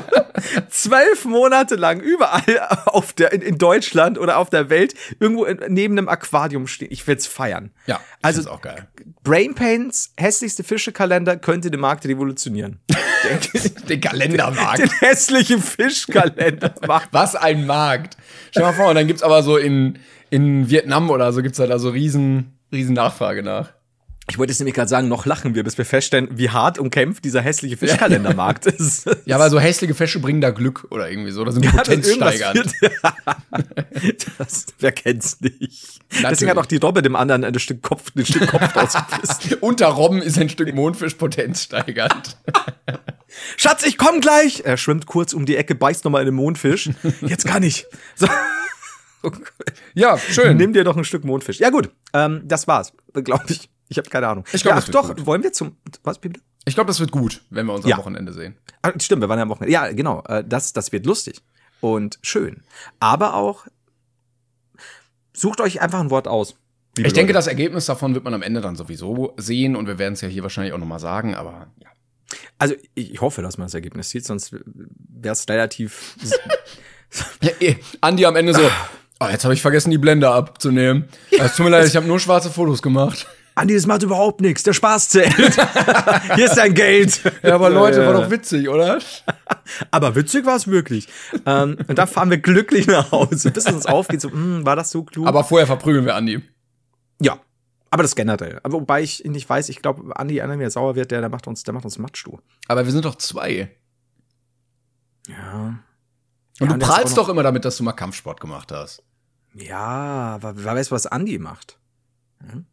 zwölf Monate lang überall auf der, in, in Deutschland oder auf der Welt irgendwo neben einem Aquarium stehen. Ich will's feiern. Ja, Also- ist auch geil. Brain Pains hässlichste Fischekalender könnte den Markt revolutionieren. [laughs] Den Kalendermarkt. den hässlichen Fischkalender machen. Was ein Markt. Stell mal vor, und dann gibt's aber so in, in Vietnam oder so gibt's da da so riesen, riesen Nachfrage nach. Ich wollte es nämlich gerade sagen, noch lachen wir, bis wir feststellen, wie hart umkämpft dieser hässliche Fischkalendermarkt [laughs] ist. Ja, aber so hässliche Fische bringen da Glück oder irgendwie so. Das sind Ja, Potenzsteigernd. [laughs] das, wer kennt's nicht? Deswegen hat auch die Robbe dem anderen ein Stück Kopf, ein Stück Kopf. [laughs] Unter Robben ist ein Stück Mondfisch potenzsteigernd. Schatz, ich komm gleich! Er schwimmt kurz um die Ecke, beißt nochmal in den Mondfisch. Jetzt kann ich. So. Ja, schön. Nimm dir doch ein Stück Mondfisch. Ja, gut. Ähm, das war's, glaube ich. Ich habe keine Ahnung. Ich glaub, ja, ach doch, gut. wollen wir zum. Was, bitte? Ich glaube, das wird gut, wenn wir uns Ja. am Wochenende sehen. Ah, stimmt, wir waren ja am Wochenende. Ja, genau. Äh, das, das wird lustig und schön. Aber auch sucht euch einfach ein Wort aus. Ich denke, Leute. das Ergebnis davon wird man am Ende dann sowieso sehen und wir werden es ja hier wahrscheinlich auch nochmal sagen, aber ja. Also ich hoffe, dass man das Ergebnis sieht, sonst wäre es relativ. [laughs] ja eh, Andi am Ende so, oh, jetzt habe ich vergessen, die Blende abzunehmen. Es tut mir leid, ich habe nur schwarze Fotos gemacht. Andi, das macht überhaupt nichts. Der Spaß zählt. [laughs] Hier ist dein Geld. Ja, aber Leute, war doch witzig, oder? Aber witzig war es wirklich. ähm, und da fahren wir glücklich nach Hause, bis es uns aufgeht. So, hm, war das so klug? Aber vorher verprügeln wir Andi. ja. Aber das generell. Aber wobei ich nicht weiß, ich glaube, Andi, einer mir sauer wird, der, der macht uns, der macht uns Matsch, du. Aber wir sind doch zwei. Ja. Und Ja, du prahlst doch immer damit, dass du mal Kampfsport gemacht hast. Ja, wer weiß, was Andi macht. Hm?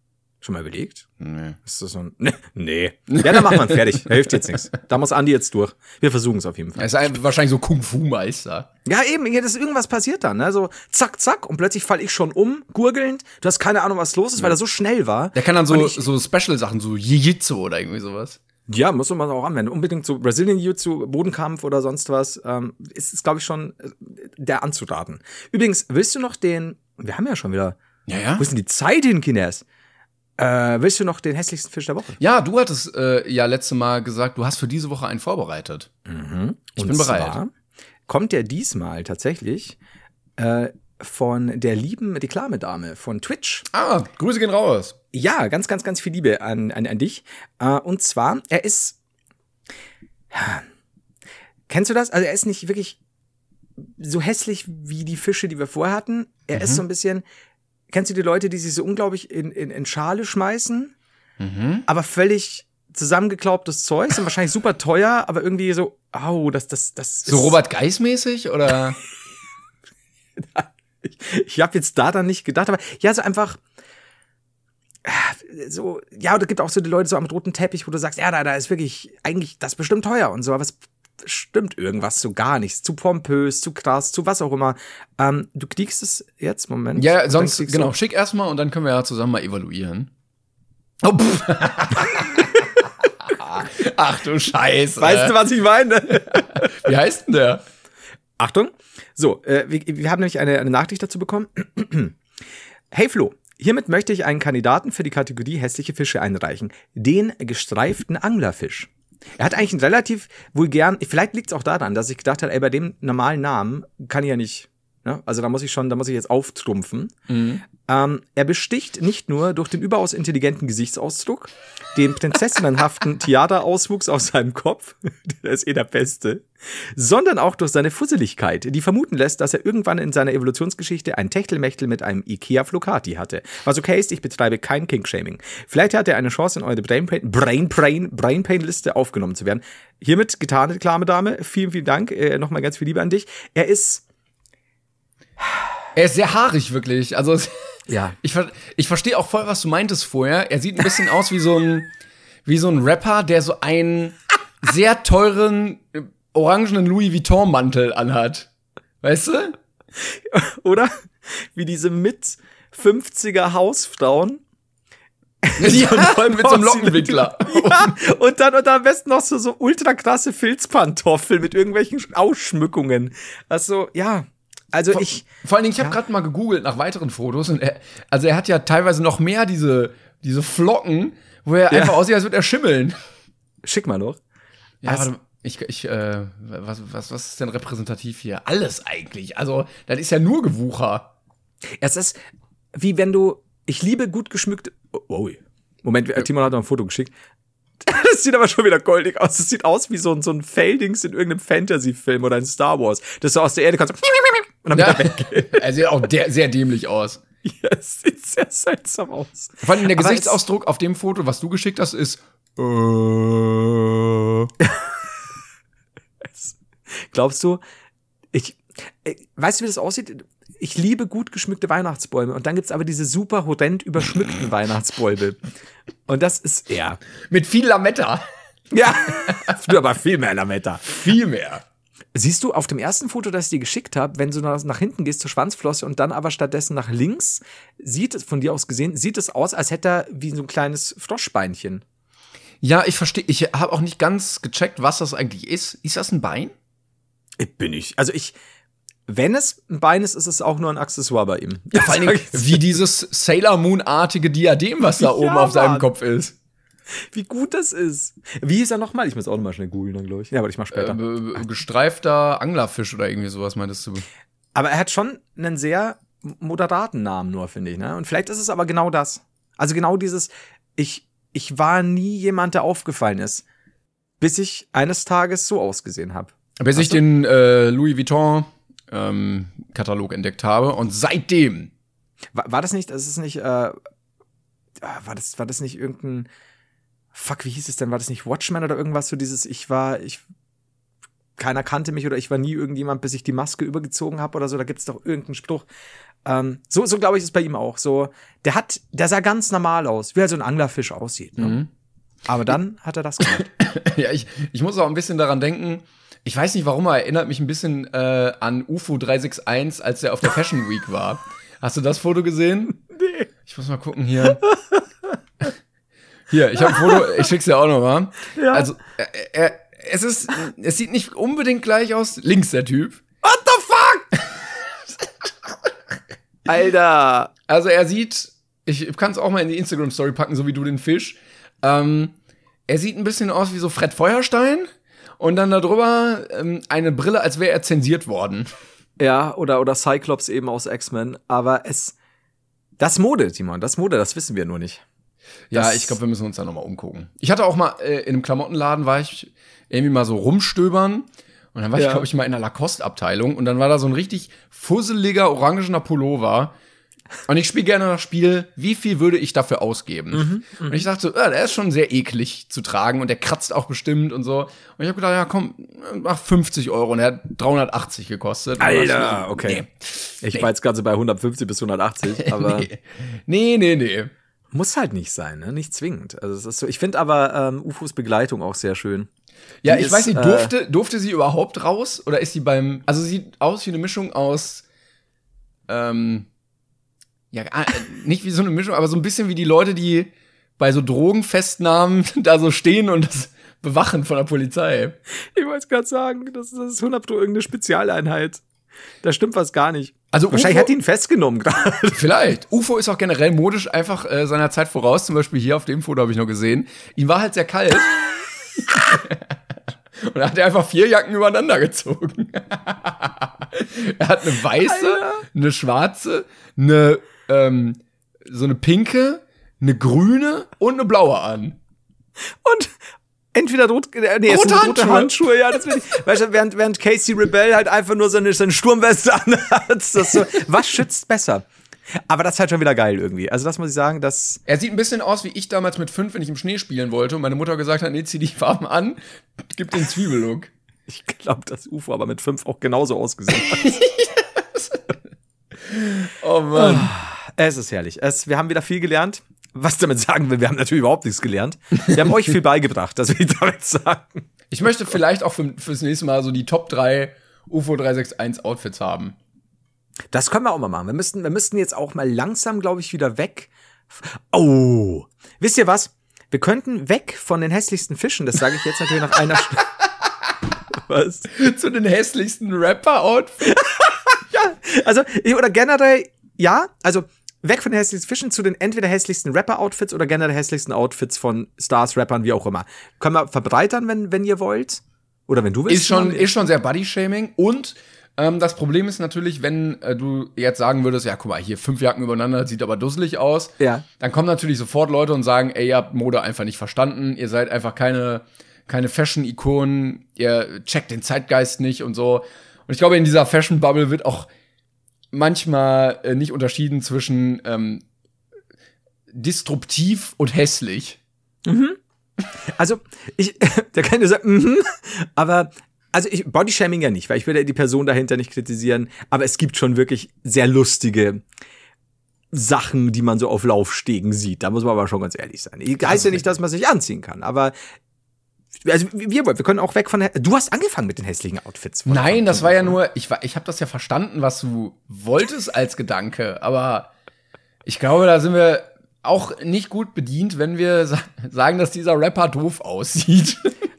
Schon mal überlegt? Nee. Ist das so ein. Nee. [laughs] nee. Ja, dann wir ihn fertig. Hilft jetzt nichts. Da muss Andi jetzt durch. Wir versuchen es auf jeden Fall. Er ist ein, wahrscheinlich so Kung-Fu-Meister. Ja, eben, ja, das ist irgendwas passiert dann, ne? So zack, zack, und plötzlich fall ich schon um, gurgelnd. Du hast keine Ahnung, was los ist, weil er so schnell war. Der kann dann so, ich- so Special-Sachen, so Jiu-Jitsu oder irgendwie sowas. Ja, muss man auch anwenden. Unbedingt so Brazilian Jiu-Jitsu, Bodenkampf oder sonst was, ähm, ist es, glaube ich, schon äh, der anzuraten. Übrigens, willst du noch den, wir haben ja schon wieder, Ja, ja. wo ist denn die Zeit hin, Kinders? Äh, willst du noch den hässlichsten Fisch der Woche? Ja, du hattest äh, ja letzte Mal gesagt, du hast für diese Woche einen vorbereitet. Ich Und bin bereit. Zwar kommt der diesmal tatsächlich äh, von der lieben Reklamedame von Twitch. Ah, Grüße gehen raus. Ja, ganz, ganz, ganz viel Liebe an, an, an dich. Äh, und zwar, er ist. Kennst du das? Also, er ist nicht wirklich so hässlich wie die Fische, die wir vorher hatten. Er Mhm. ist so ein bisschen. Kennst du die Leute, die sich so unglaublich in, in, in Schale schmeißen, Mhm. aber völlig zusammengeklaubtes Zeug, sind wahrscheinlich super teuer, aber irgendwie so, au, das, das, das So Robert Geis-mäßig oder? [laughs] Ich, ich habe jetzt da dann nicht gedacht, aber ja, so einfach äh, so, ja, es gibt auch so die Leute so am roten Teppich, wo du sagst, ja, da, da ist wirklich eigentlich das bestimmt teuer und so, aber es stimmt irgendwas so gar nichts, zu pompös, zu krass, zu was auch immer. Ähm, du kriegst es jetzt, Moment. ja, sonst, genau, schick erstmal und dann können wir ja zusammen mal evaluieren. oh, [laughs] Ach du Scheiße. weißt du, was ich meine? [laughs] Wie heißt denn der? Achtung. So, äh, wir, wir haben nämlich eine, eine Nachricht dazu bekommen. [clears throat] hey Flo, hiermit möchte ich einen Kandidaten für die Kategorie hässliche Fische einreichen. Den gestreiften Anglerfisch. Er hat eigentlich einen relativ vulgären, vielleicht liegt es auch daran, dass ich gedacht habe, ey, bei dem normalen Namen kann ich ja nicht, ne? also da muss ich schon, da muss ich jetzt auftrumpfen. Ähm, er besticht nicht nur durch den überaus intelligenten Gesichtsausdruck, den prinzessinnenhaften [laughs] Theaterauswuchs auf seinem Kopf, [laughs] der ist eh der Beste, sondern auch durch seine Fusseligkeit, die vermuten lässt, dass er irgendwann in seiner Evolutionsgeschichte ein Techtelmechtel mit einem Ikea Flocati hatte. Was okay ist, ich betreibe kein King-Shaming. Vielleicht hat er eine Chance, in eure Brainpain, Brain, Brain, Brainpain-Liste aufgenommen zu werden. Hiermit getan, reklame Dame. Vielen, vielen Dank. Äh, Nochmal ganz viel Liebe an dich. Er ist Er ist sehr haarig, wirklich. Also, [laughs] Ja. ich, ich verstehe auch voll, was du meintest vorher. Er sieht ein bisschen aus wie so ein, wie so ein Rapper, der so einen sehr teuren, orangenen Louis Vuitton-Mantel anhat. Weißt du? [laughs] Oder? Wie diese mit 50er Hausfrauen. [laughs] Ja, toll mit so einem. Lockenwickler. Ja, und dann, und dann am besten noch so, so ultra krasse Filzpantoffeln mit irgendwelchen Ausschmückungen. Also, ja. Also ich, Vor allen Dingen, ich habe gerade mal gegoogelt nach weiteren Fotos und er, also er hat ja teilweise noch mehr diese, diese Flocken, wo er Ja. einfach aussieht, als würde er schimmeln. schick mal noch. Ja, Also- warte, mal, ich, ich, äh, was, was, was ist denn repräsentativ hier? Alles eigentlich. Also, das ist ja nur Gewucher. Es ist wie wenn du, ich liebe gut geschmückte, oh, oh, Moment, Timon hat noch ein Foto geschickt. [laughs] Das sieht aber schon wieder goldig aus. Das sieht aus wie so ein, so ein Feldings in irgendeinem Fantasy-Film oder in Star Wars. Das so aus der Erde kommt so [laughs] und dann Ja. wieder er sieht auch sehr dämlich aus. [laughs] Ja, es sieht sehr seltsam aus. Vor allem der Aber Gesichtsausdruck auf dem Foto, was du geschickt hast, ist. Äh, Glaubst du, ich, weißt du, wie das aussieht? Ich liebe gut geschmückte Weihnachtsbäume und dann gibt's aber diese super horrend überschmückten [laughs] Weihnachtsbäume. Und das ist, ja. mit viel Lametta. Ja, [laughs] du aber viel mehr Lametta. Viel mehr. Siehst du auf dem ersten Foto, das ich dir geschickt habe, wenn du nach, hinten gehst zur Schwanzflosse und dann aber stattdessen nach links, sieht es von dir aus gesehen, sieht es aus, als hätte er wie so ein kleines Froschbeinchen. Ja, ich verstehe. Ich habe auch nicht ganz gecheckt, was das eigentlich ist. Ist das ein Bein? Äh, Bin ich. Also ich, wenn es ein Bein ist, ist es auch nur ein Accessoire bei ihm. Vor allen Dingen, [laughs] wie dieses Sailor Moon-artige Diadem, was da oben auf seinem Mann. Kopf ist. Wie gut das ist. Wie ist er nochmal? Ich muss auch nochmal schnell googeln, dann glaube ich. Ja, aber ich mach später. Äh, gestreifter Anglerfisch oder irgendwie sowas, meintest du? Aber er hat schon einen sehr moderaten Namen nur, finde ich, ne? Und vielleicht ist es aber genau das. Also genau dieses, ich, ich war nie jemand, der aufgefallen ist, bis ich eines Tages so ausgesehen habe. Bis ich den äh, Louis Vuitton ähm, Katalog entdeckt habe und seitdem. War, war das nicht, das ist nicht, äh, ah, war das, war das nicht irgendein, fuck, wie hieß es denn? War das nicht Watchmen oder irgendwas? So dieses, ich war, ich, keiner kannte mich oder ich war nie irgendjemand, bis ich die Maske übergezogen habe oder so. Da gibt's doch irgendeinen Spruch. Ähm, so, so glaube ich, ist bei ihm auch. So, der hat, der sah ganz normal aus, wie halt so ein Anglerfisch aussieht. Ne? Aber dann hat er das gemacht. [laughs] ja, ich, ich muss auch ein bisschen daran denken. Ich weiß nicht warum, er erinnert mich ein bisschen äh, an UFO 361, als er auf der Fashion Week war. Hast du das Foto gesehen? nee. Ich muss mal gucken hier. Hier, ich habe ein Foto, ich schick's dir auch noch mal. Ja. Also, er, er, es ist, es sieht nicht unbedingt gleich aus. Links der Typ. What the fuck? Alter. Also er sieht, ich kann es auch mal in die Instagram-Story packen, so wie du den Fisch. Ähm, er sieht ein bisschen aus wie so Fred Feuerstein und dann darüber ähm, eine Brille, als wäre er zensiert worden. Ja, oder, oder Cyclops eben aus X-Men. Aber es, das Mode, Timon, das Mode, das wissen wir nur nicht. Ja, Das- ich glaube, wir müssen uns da nochmal umgucken. Ich hatte auch mal äh, in einem Klamottenladen, war ich irgendwie mal so rumstöbern. Und dann war ich, Ja. glaube ich, mal in der Lacoste-Abteilung und dann war da so ein richtig fusseliger, orangener Pullover. Und ich spiele gerne das Spiel, wie viel würde ich dafür ausgeben? und ich dachte, so, ja, der ist schon sehr eklig zu tragen und der kratzt auch bestimmt und so. Und ich habe gedacht, ja, komm, mach 50 Euro und er hat 380 gekostet. Alter, so, okay. Ich war jetzt gerade so bei 150 bis 180, [laughs] aber Nee. nee, nee, nee. muss halt nicht sein, ne? Nicht zwingend. Also es ist so, ich finde aber ähm, UFOs Begleitung auch sehr schön. Ja, Die ich ist, weiß nicht, äh, durfte, durfte sie überhaupt raus? Oder ist sie beim. Also, sie sieht aus wie eine Mischung aus. Ähm. Ja, äh, nicht wie so eine Mischung, aber so ein bisschen wie die Leute, die bei so Drogenfestnahmen [laughs] da so stehen und das bewachen von der Polizei. Ich wollte gerade sagen, das, das ist 100 Pro irgendeine Spezialeinheit. Da stimmt was gar nicht. Also Wahrscheinlich UFO hat ihn festgenommen [laughs] gerade. Vielleicht. UFO ist auch generell modisch einfach äh, seiner Zeit voraus. Zum Beispiel hier auf dem Foto habe ich noch gesehen. Ihm war halt sehr kalt. [laughs] Und da hat er einfach vier Jacken übereinander gezogen. er hat eine weiße, eine schwarze, eine ähm, so eine pinke, eine grüne und eine blaue an. Und entweder rot, äh, nee, Rote sind rote Handschuhe. Handschuhe, ja, das will ich. Weißt du, während, während Casey Rebell halt einfach nur seine, seine Sturmweste [laughs] anhat. So, was schützt besser? Aber das ist halt schon wieder geil irgendwie. Also das muss ich sagen, das, Er sieht ein bisschen aus wie ich damals mit fünf, wenn ich im Schnee spielen wollte und meine Mutter gesagt hat, nee, zieh die Farben an, gib den Zwiebellook. ich glaube, das UFO aber mit fünf auch genauso ausgesehen hat. [laughs] Oh Mann. Es ist herrlich. Es, wir haben wieder viel gelernt. Was damit sagen will, wir haben natürlich überhaupt nichts gelernt. Wir haben euch viel beigebracht, das will ich damit sagen. Ich möchte vielleicht auch für, fürs nächste Mal so die Top 3 UFO 361 Outfits haben. Das können wir auch mal machen. Wir müssten, wir müssten jetzt auch mal langsam, glaube ich, wieder weg. Oh, wisst ihr was? Wir könnten weg von den hässlichsten Fischen. Das sage ich jetzt natürlich nach einer Stunde. [laughs] Was? Zu den hässlichsten Rapper-Outfits. [laughs] ja, also, oder generell, ja, also weg von den hässlichsten Fischen zu den entweder hässlichsten Rapper-Outfits oder generell hässlichsten Outfits von Stars, Rappern, wie auch immer. Können wir verbreitern, wenn, wenn ihr wollt? Oder wenn du willst? Ist schon, ist schon sehr Body-Shaming und ähm, das Problem ist natürlich, wenn äh, du jetzt sagen würdest, ja, guck mal, hier fünf Jacken übereinander, sieht aber dusselig aus. Ja. Dann kommen natürlich sofort Leute und sagen, ey, ihr habt Mode einfach nicht verstanden, ihr seid einfach keine, keine Fashion-Ikonen, ihr checkt den Zeitgeist nicht und so. Und ich glaube, in dieser Fashion-Bubble wird auch manchmal äh, nicht unterschieden zwischen ähm, disruptiv und hässlich. Also, ich, [laughs] der kann nur sagen, mhm, aber, also ich, Bodyshaming ja nicht, weil ich will ja die Person dahinter nicht kritisieren, aber es gibt schon wirklich sehr lustige Sachen, die man so auf Laufstegen sieht. Da muss man aber schon ganz ehrlich sein. Heißt ja nicht, dass man sich anziehen kann, aber also wir, wir können auch weg von du hast angefangen mit den hässlichen Outfits. Nein, das war ja nur, ich, war- ich habe das ja verstanden, was du wolltest als Gedanke, aber ich glaube, da sind wir auch nicht gut bedient, wenn wir sa sagen, dass dieser Rapper doof aussieht. [laughs]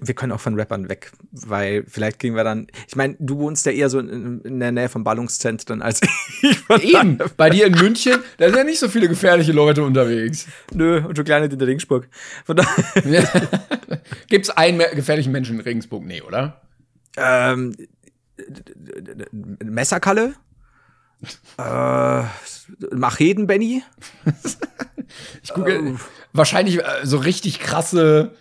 Wir können auch von Rappern weg, weil vielleicht kriegen wir dann. Ich meine, du wohnst ja eher so in, in der Nähe von Ballungszentren als [laughs] ich. Eben, bei dir in München, da sind ja nicht so viele gefährliche Leute unterwegs. Nö, und so kleine in der Ringsburg. Von daher, [laughs] Gibt's einen gefährlichen Menschen in Regensburg? Nee, oder? ähm, Messerkalle. [laughs] äh, Macheten Benny. Ich gucke, wahrscheinlich äh, so richtig krasse,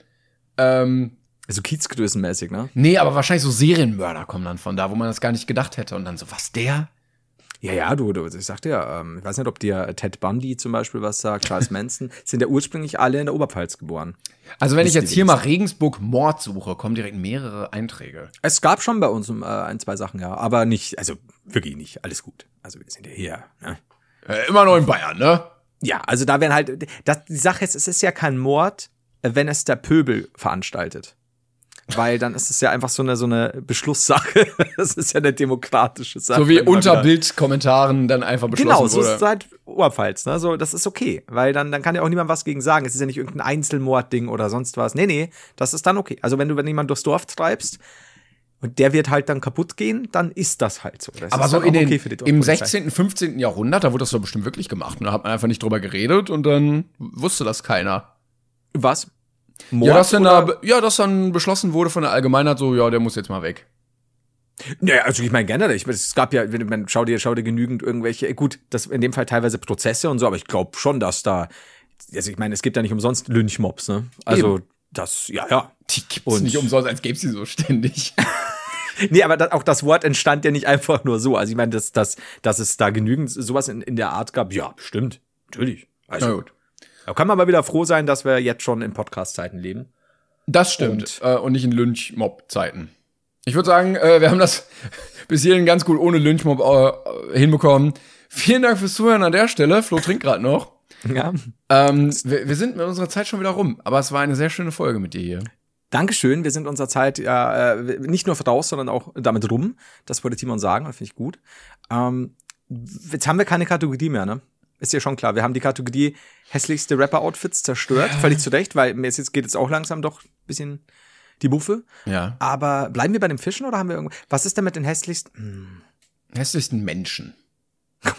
ähm, Also Kiezgrößenmäßig, ne? nee, aber wahrscheinlich so Serienmörder kommen dann von da, wo man das gar nicht gedacht hätte. Und dann so, was, der? Ja, ja, du, du ich sagte ja, ähm, ich weiß nicht, ob dir Ted Bundy zum Beispiel was sagt, Charles Manson, [laughs] sind ja ursprünglich alle in der Oberpfalz geboren. Also wenn ich jetzt hier mal Regensburg Mord suche, kommen direkt mehrere Einträge. Es gab schon bei uns äh, ein, zwei Sachen, ja, aber nicht, also wirklich nicht, alles gut. Also wir sind ja hier, ne? Äh, immer noch in Bayern, ne? Ja, also da werden halt, das, die Sache ist, es ist ja kein Mord, wenn es der Pöbel veranstaltet. Weil dann ist es ja einfach so eine, so eine Beschlusssache. [laughs] Das ist ja eine demokratische Sache. So wie unter Bildkommentaren dann einfach beschlossen Genau, so wurde. ist es halt Oberpfalz, ne? So, das ist okay. Weil dann, dann kann ja auch niemand was gegen sagen. Es ist ja nicht irgendein Einzelmordding oder sonst was. Nee, nee, das ist dann okay. Also wenn du wenn jemand durchs Dorf treibst und der wird halt dann kaputt gehen, dann ist das halt so. Das aber ist so in den, okay für die im Dorfpolizei. 16., 15. Jahrhundert, da wurde das doch bestimmt wirklich gemacht. Und da hat man einfach nicht drüber geredet und dann wusste das keiner. Was? Mord Ja, dass dann, da, ja, dass dann beschlossen wurde von der Allgemeinheit so, ja, der muss jetzt mal weg. Ja, also ich meine generell, ich, es gab ja, wenn man schau dir, schau dir genügend irgendwelche, gut, das in dem Fall teilweise Prozesse und so, aber ich glaube schon, dass da, also ich meine, es gibt ja nicht umsonst Lynchmobs, ne? Also das, ja, ja. Die gibt's Und- nicht umsonst, als gäbe sie so ständig. [laughs] [laughs] Nee, aber da, auch das Wort entstand ja nicht einfach nur so. Also ich meine, dass, dass, dass es da genügend sowas in, in der Art gab, ja, bestimmt. Natürlich. Also, Na gut. Da kann man mal wieder froh sein, dass wir jetzt schon in Podcast-Zeiten leben. Das stimmt. Und, äh, und nicht in Lynch-Mob-Zeiten. Ich würde sagen, äh, wir haben das [laughs] bis hierhin ganz gut ohne Lynch-Mob äh, hinbekommen. Vielen Dank fürs Zuhören an der Stelle. Flo trinkt gerade noch. Ja. Ähm, wir, wir sind mit unserer Zeit schon wieder rum, aber es war eine sehr schöne Folge mit dir hier. Dankeschön. Wir sind unserer Zeit ja äh, nicht nur voraus, sondern auch damit rum. Das wollte Timon sagen, das finde ich gut. Ähm, jetzt haben wir keine Kategorie mehr, ne? Ist ja schon klar. Wir haben die Kategorie hässlichste Rapper-Outfits zerstört. Völlig zu Recht, weil mir jetzt geht jetzt auch langsam doch ein bisschen die Buffe. Ja. Aber bleiben wir bei dem Fischen oder haben wir irgendwo. Was ist denn mit den hässlichsten? Hässlichsten Menschen.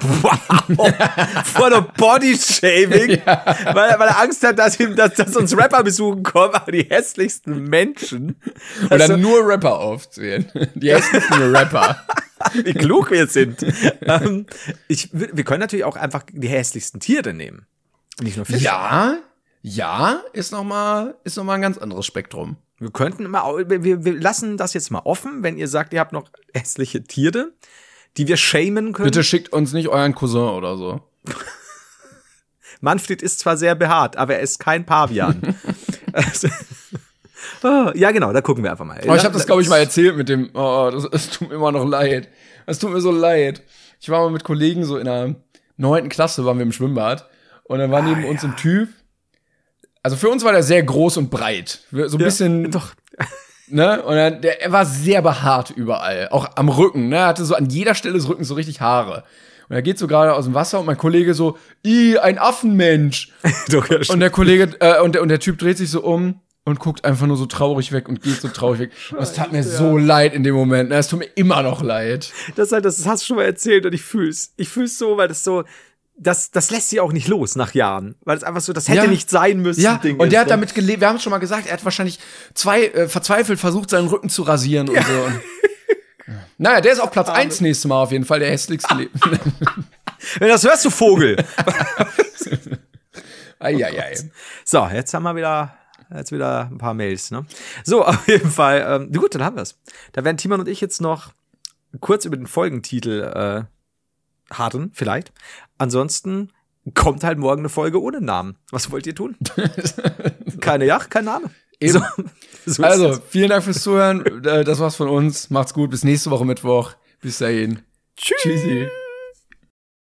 Wow! [laughs] Voll of Body-Shaming. weil, weil er Angst hat, dass, ihm, dass, dass uns Rapper besuchen kommen, aber die hässlichsten Menschen. Und Also- dann nur Rapper aufzählen. Die hässlichsten Rapper. [laughs] [laughs] wie klug wir sind. ähm, ich, wir können natürlich auch einfach die hässlichsten Tiere nehmen. Nicht nur Fische. Ja, ja, ist noch mal, ist noch mal ein ganz anderes Spektrum. Wir könnten mal, wir, wir lassen das jetzt mal offen, wenn ihr sagt, ihr habt noch hässliche Tiere, die wir shamen können. Bitte schickt uns nicht euren Cousin oder so. Manfred ist zwar sehr behaart, aber er ist kein Pavian. [laughs] Also- Oh, ja, genau, da gucken wir einfach mal. Aber ich habe das, glaube ich, mal erzählt mit dem, oh, das, es tut mir immer noch leid. Es tut mir so leid. ich war mal mit Kollegen so in der neunten Klasse, waren wir im Schwimmbad. Und dann war neben Ah, uns ein Typ. Also für uns war der sehr groß und breit. So ein bisschen, Doch. [laughs] ne? Und dann, der, er war sehr behaart überall. Auch am Rücken, ne? Er hatte so an jeder Stelle des Rückens so richtig Haare. Und er geht so gerade aus dem Wasser und mein Kollege so, i, ein Affenmensch. [laughs] Doch, ja, Und der Kollege, äh, und, der, und der Typ dreht sich so um und guckt einfach nur so traurig weg und geht so traurig weg. [laughs] Es tat mir so leid in dem Moment. ne? Es tut mir immer noch leid. Das, halt, das hast du schon mal erzählt und ich fühl's. Ich fühl's so, weil das so, das, das lässt sich auch nicht los nach Jahren. Weil es einfach so, das hätte Ja. nicht sein müssen. Ja, Ding und der hat damit gelebt. Wir haben es schon mal gesagt, er hat wahrscheinlich zwei äh, verzweifelt versucht, seinen Rücken zu rasieren und so. Und, [laughs] naja, der ist auf Platz eins nächstes Mal auf jeden Fall, der hässlichste Leben. Wenn [laughs] das hörst du, Vogel. Eieiei. so, jetzt haben wir wieder, jetzt wieder ein paar Mails, ne? So, [laughs] auf jeden Fall, ähm, gut, dann haben wir's. Da werden Timon und ich jetzt noch kurz über den Folgentitel äh, harren, vielleicht. Ansonsten kommt halt morgen eine Folge ohne Namen. Was wollt ihr tun? [laughs] Keine Yacht, kein Name. So, [laughs] so Also, vielen Dank fürs Zuhören. Äh, Das war's von uns. Macht's gut. Bis nächste Woche Mittwoch. Bis dahin. Tschüss. Tschüssi.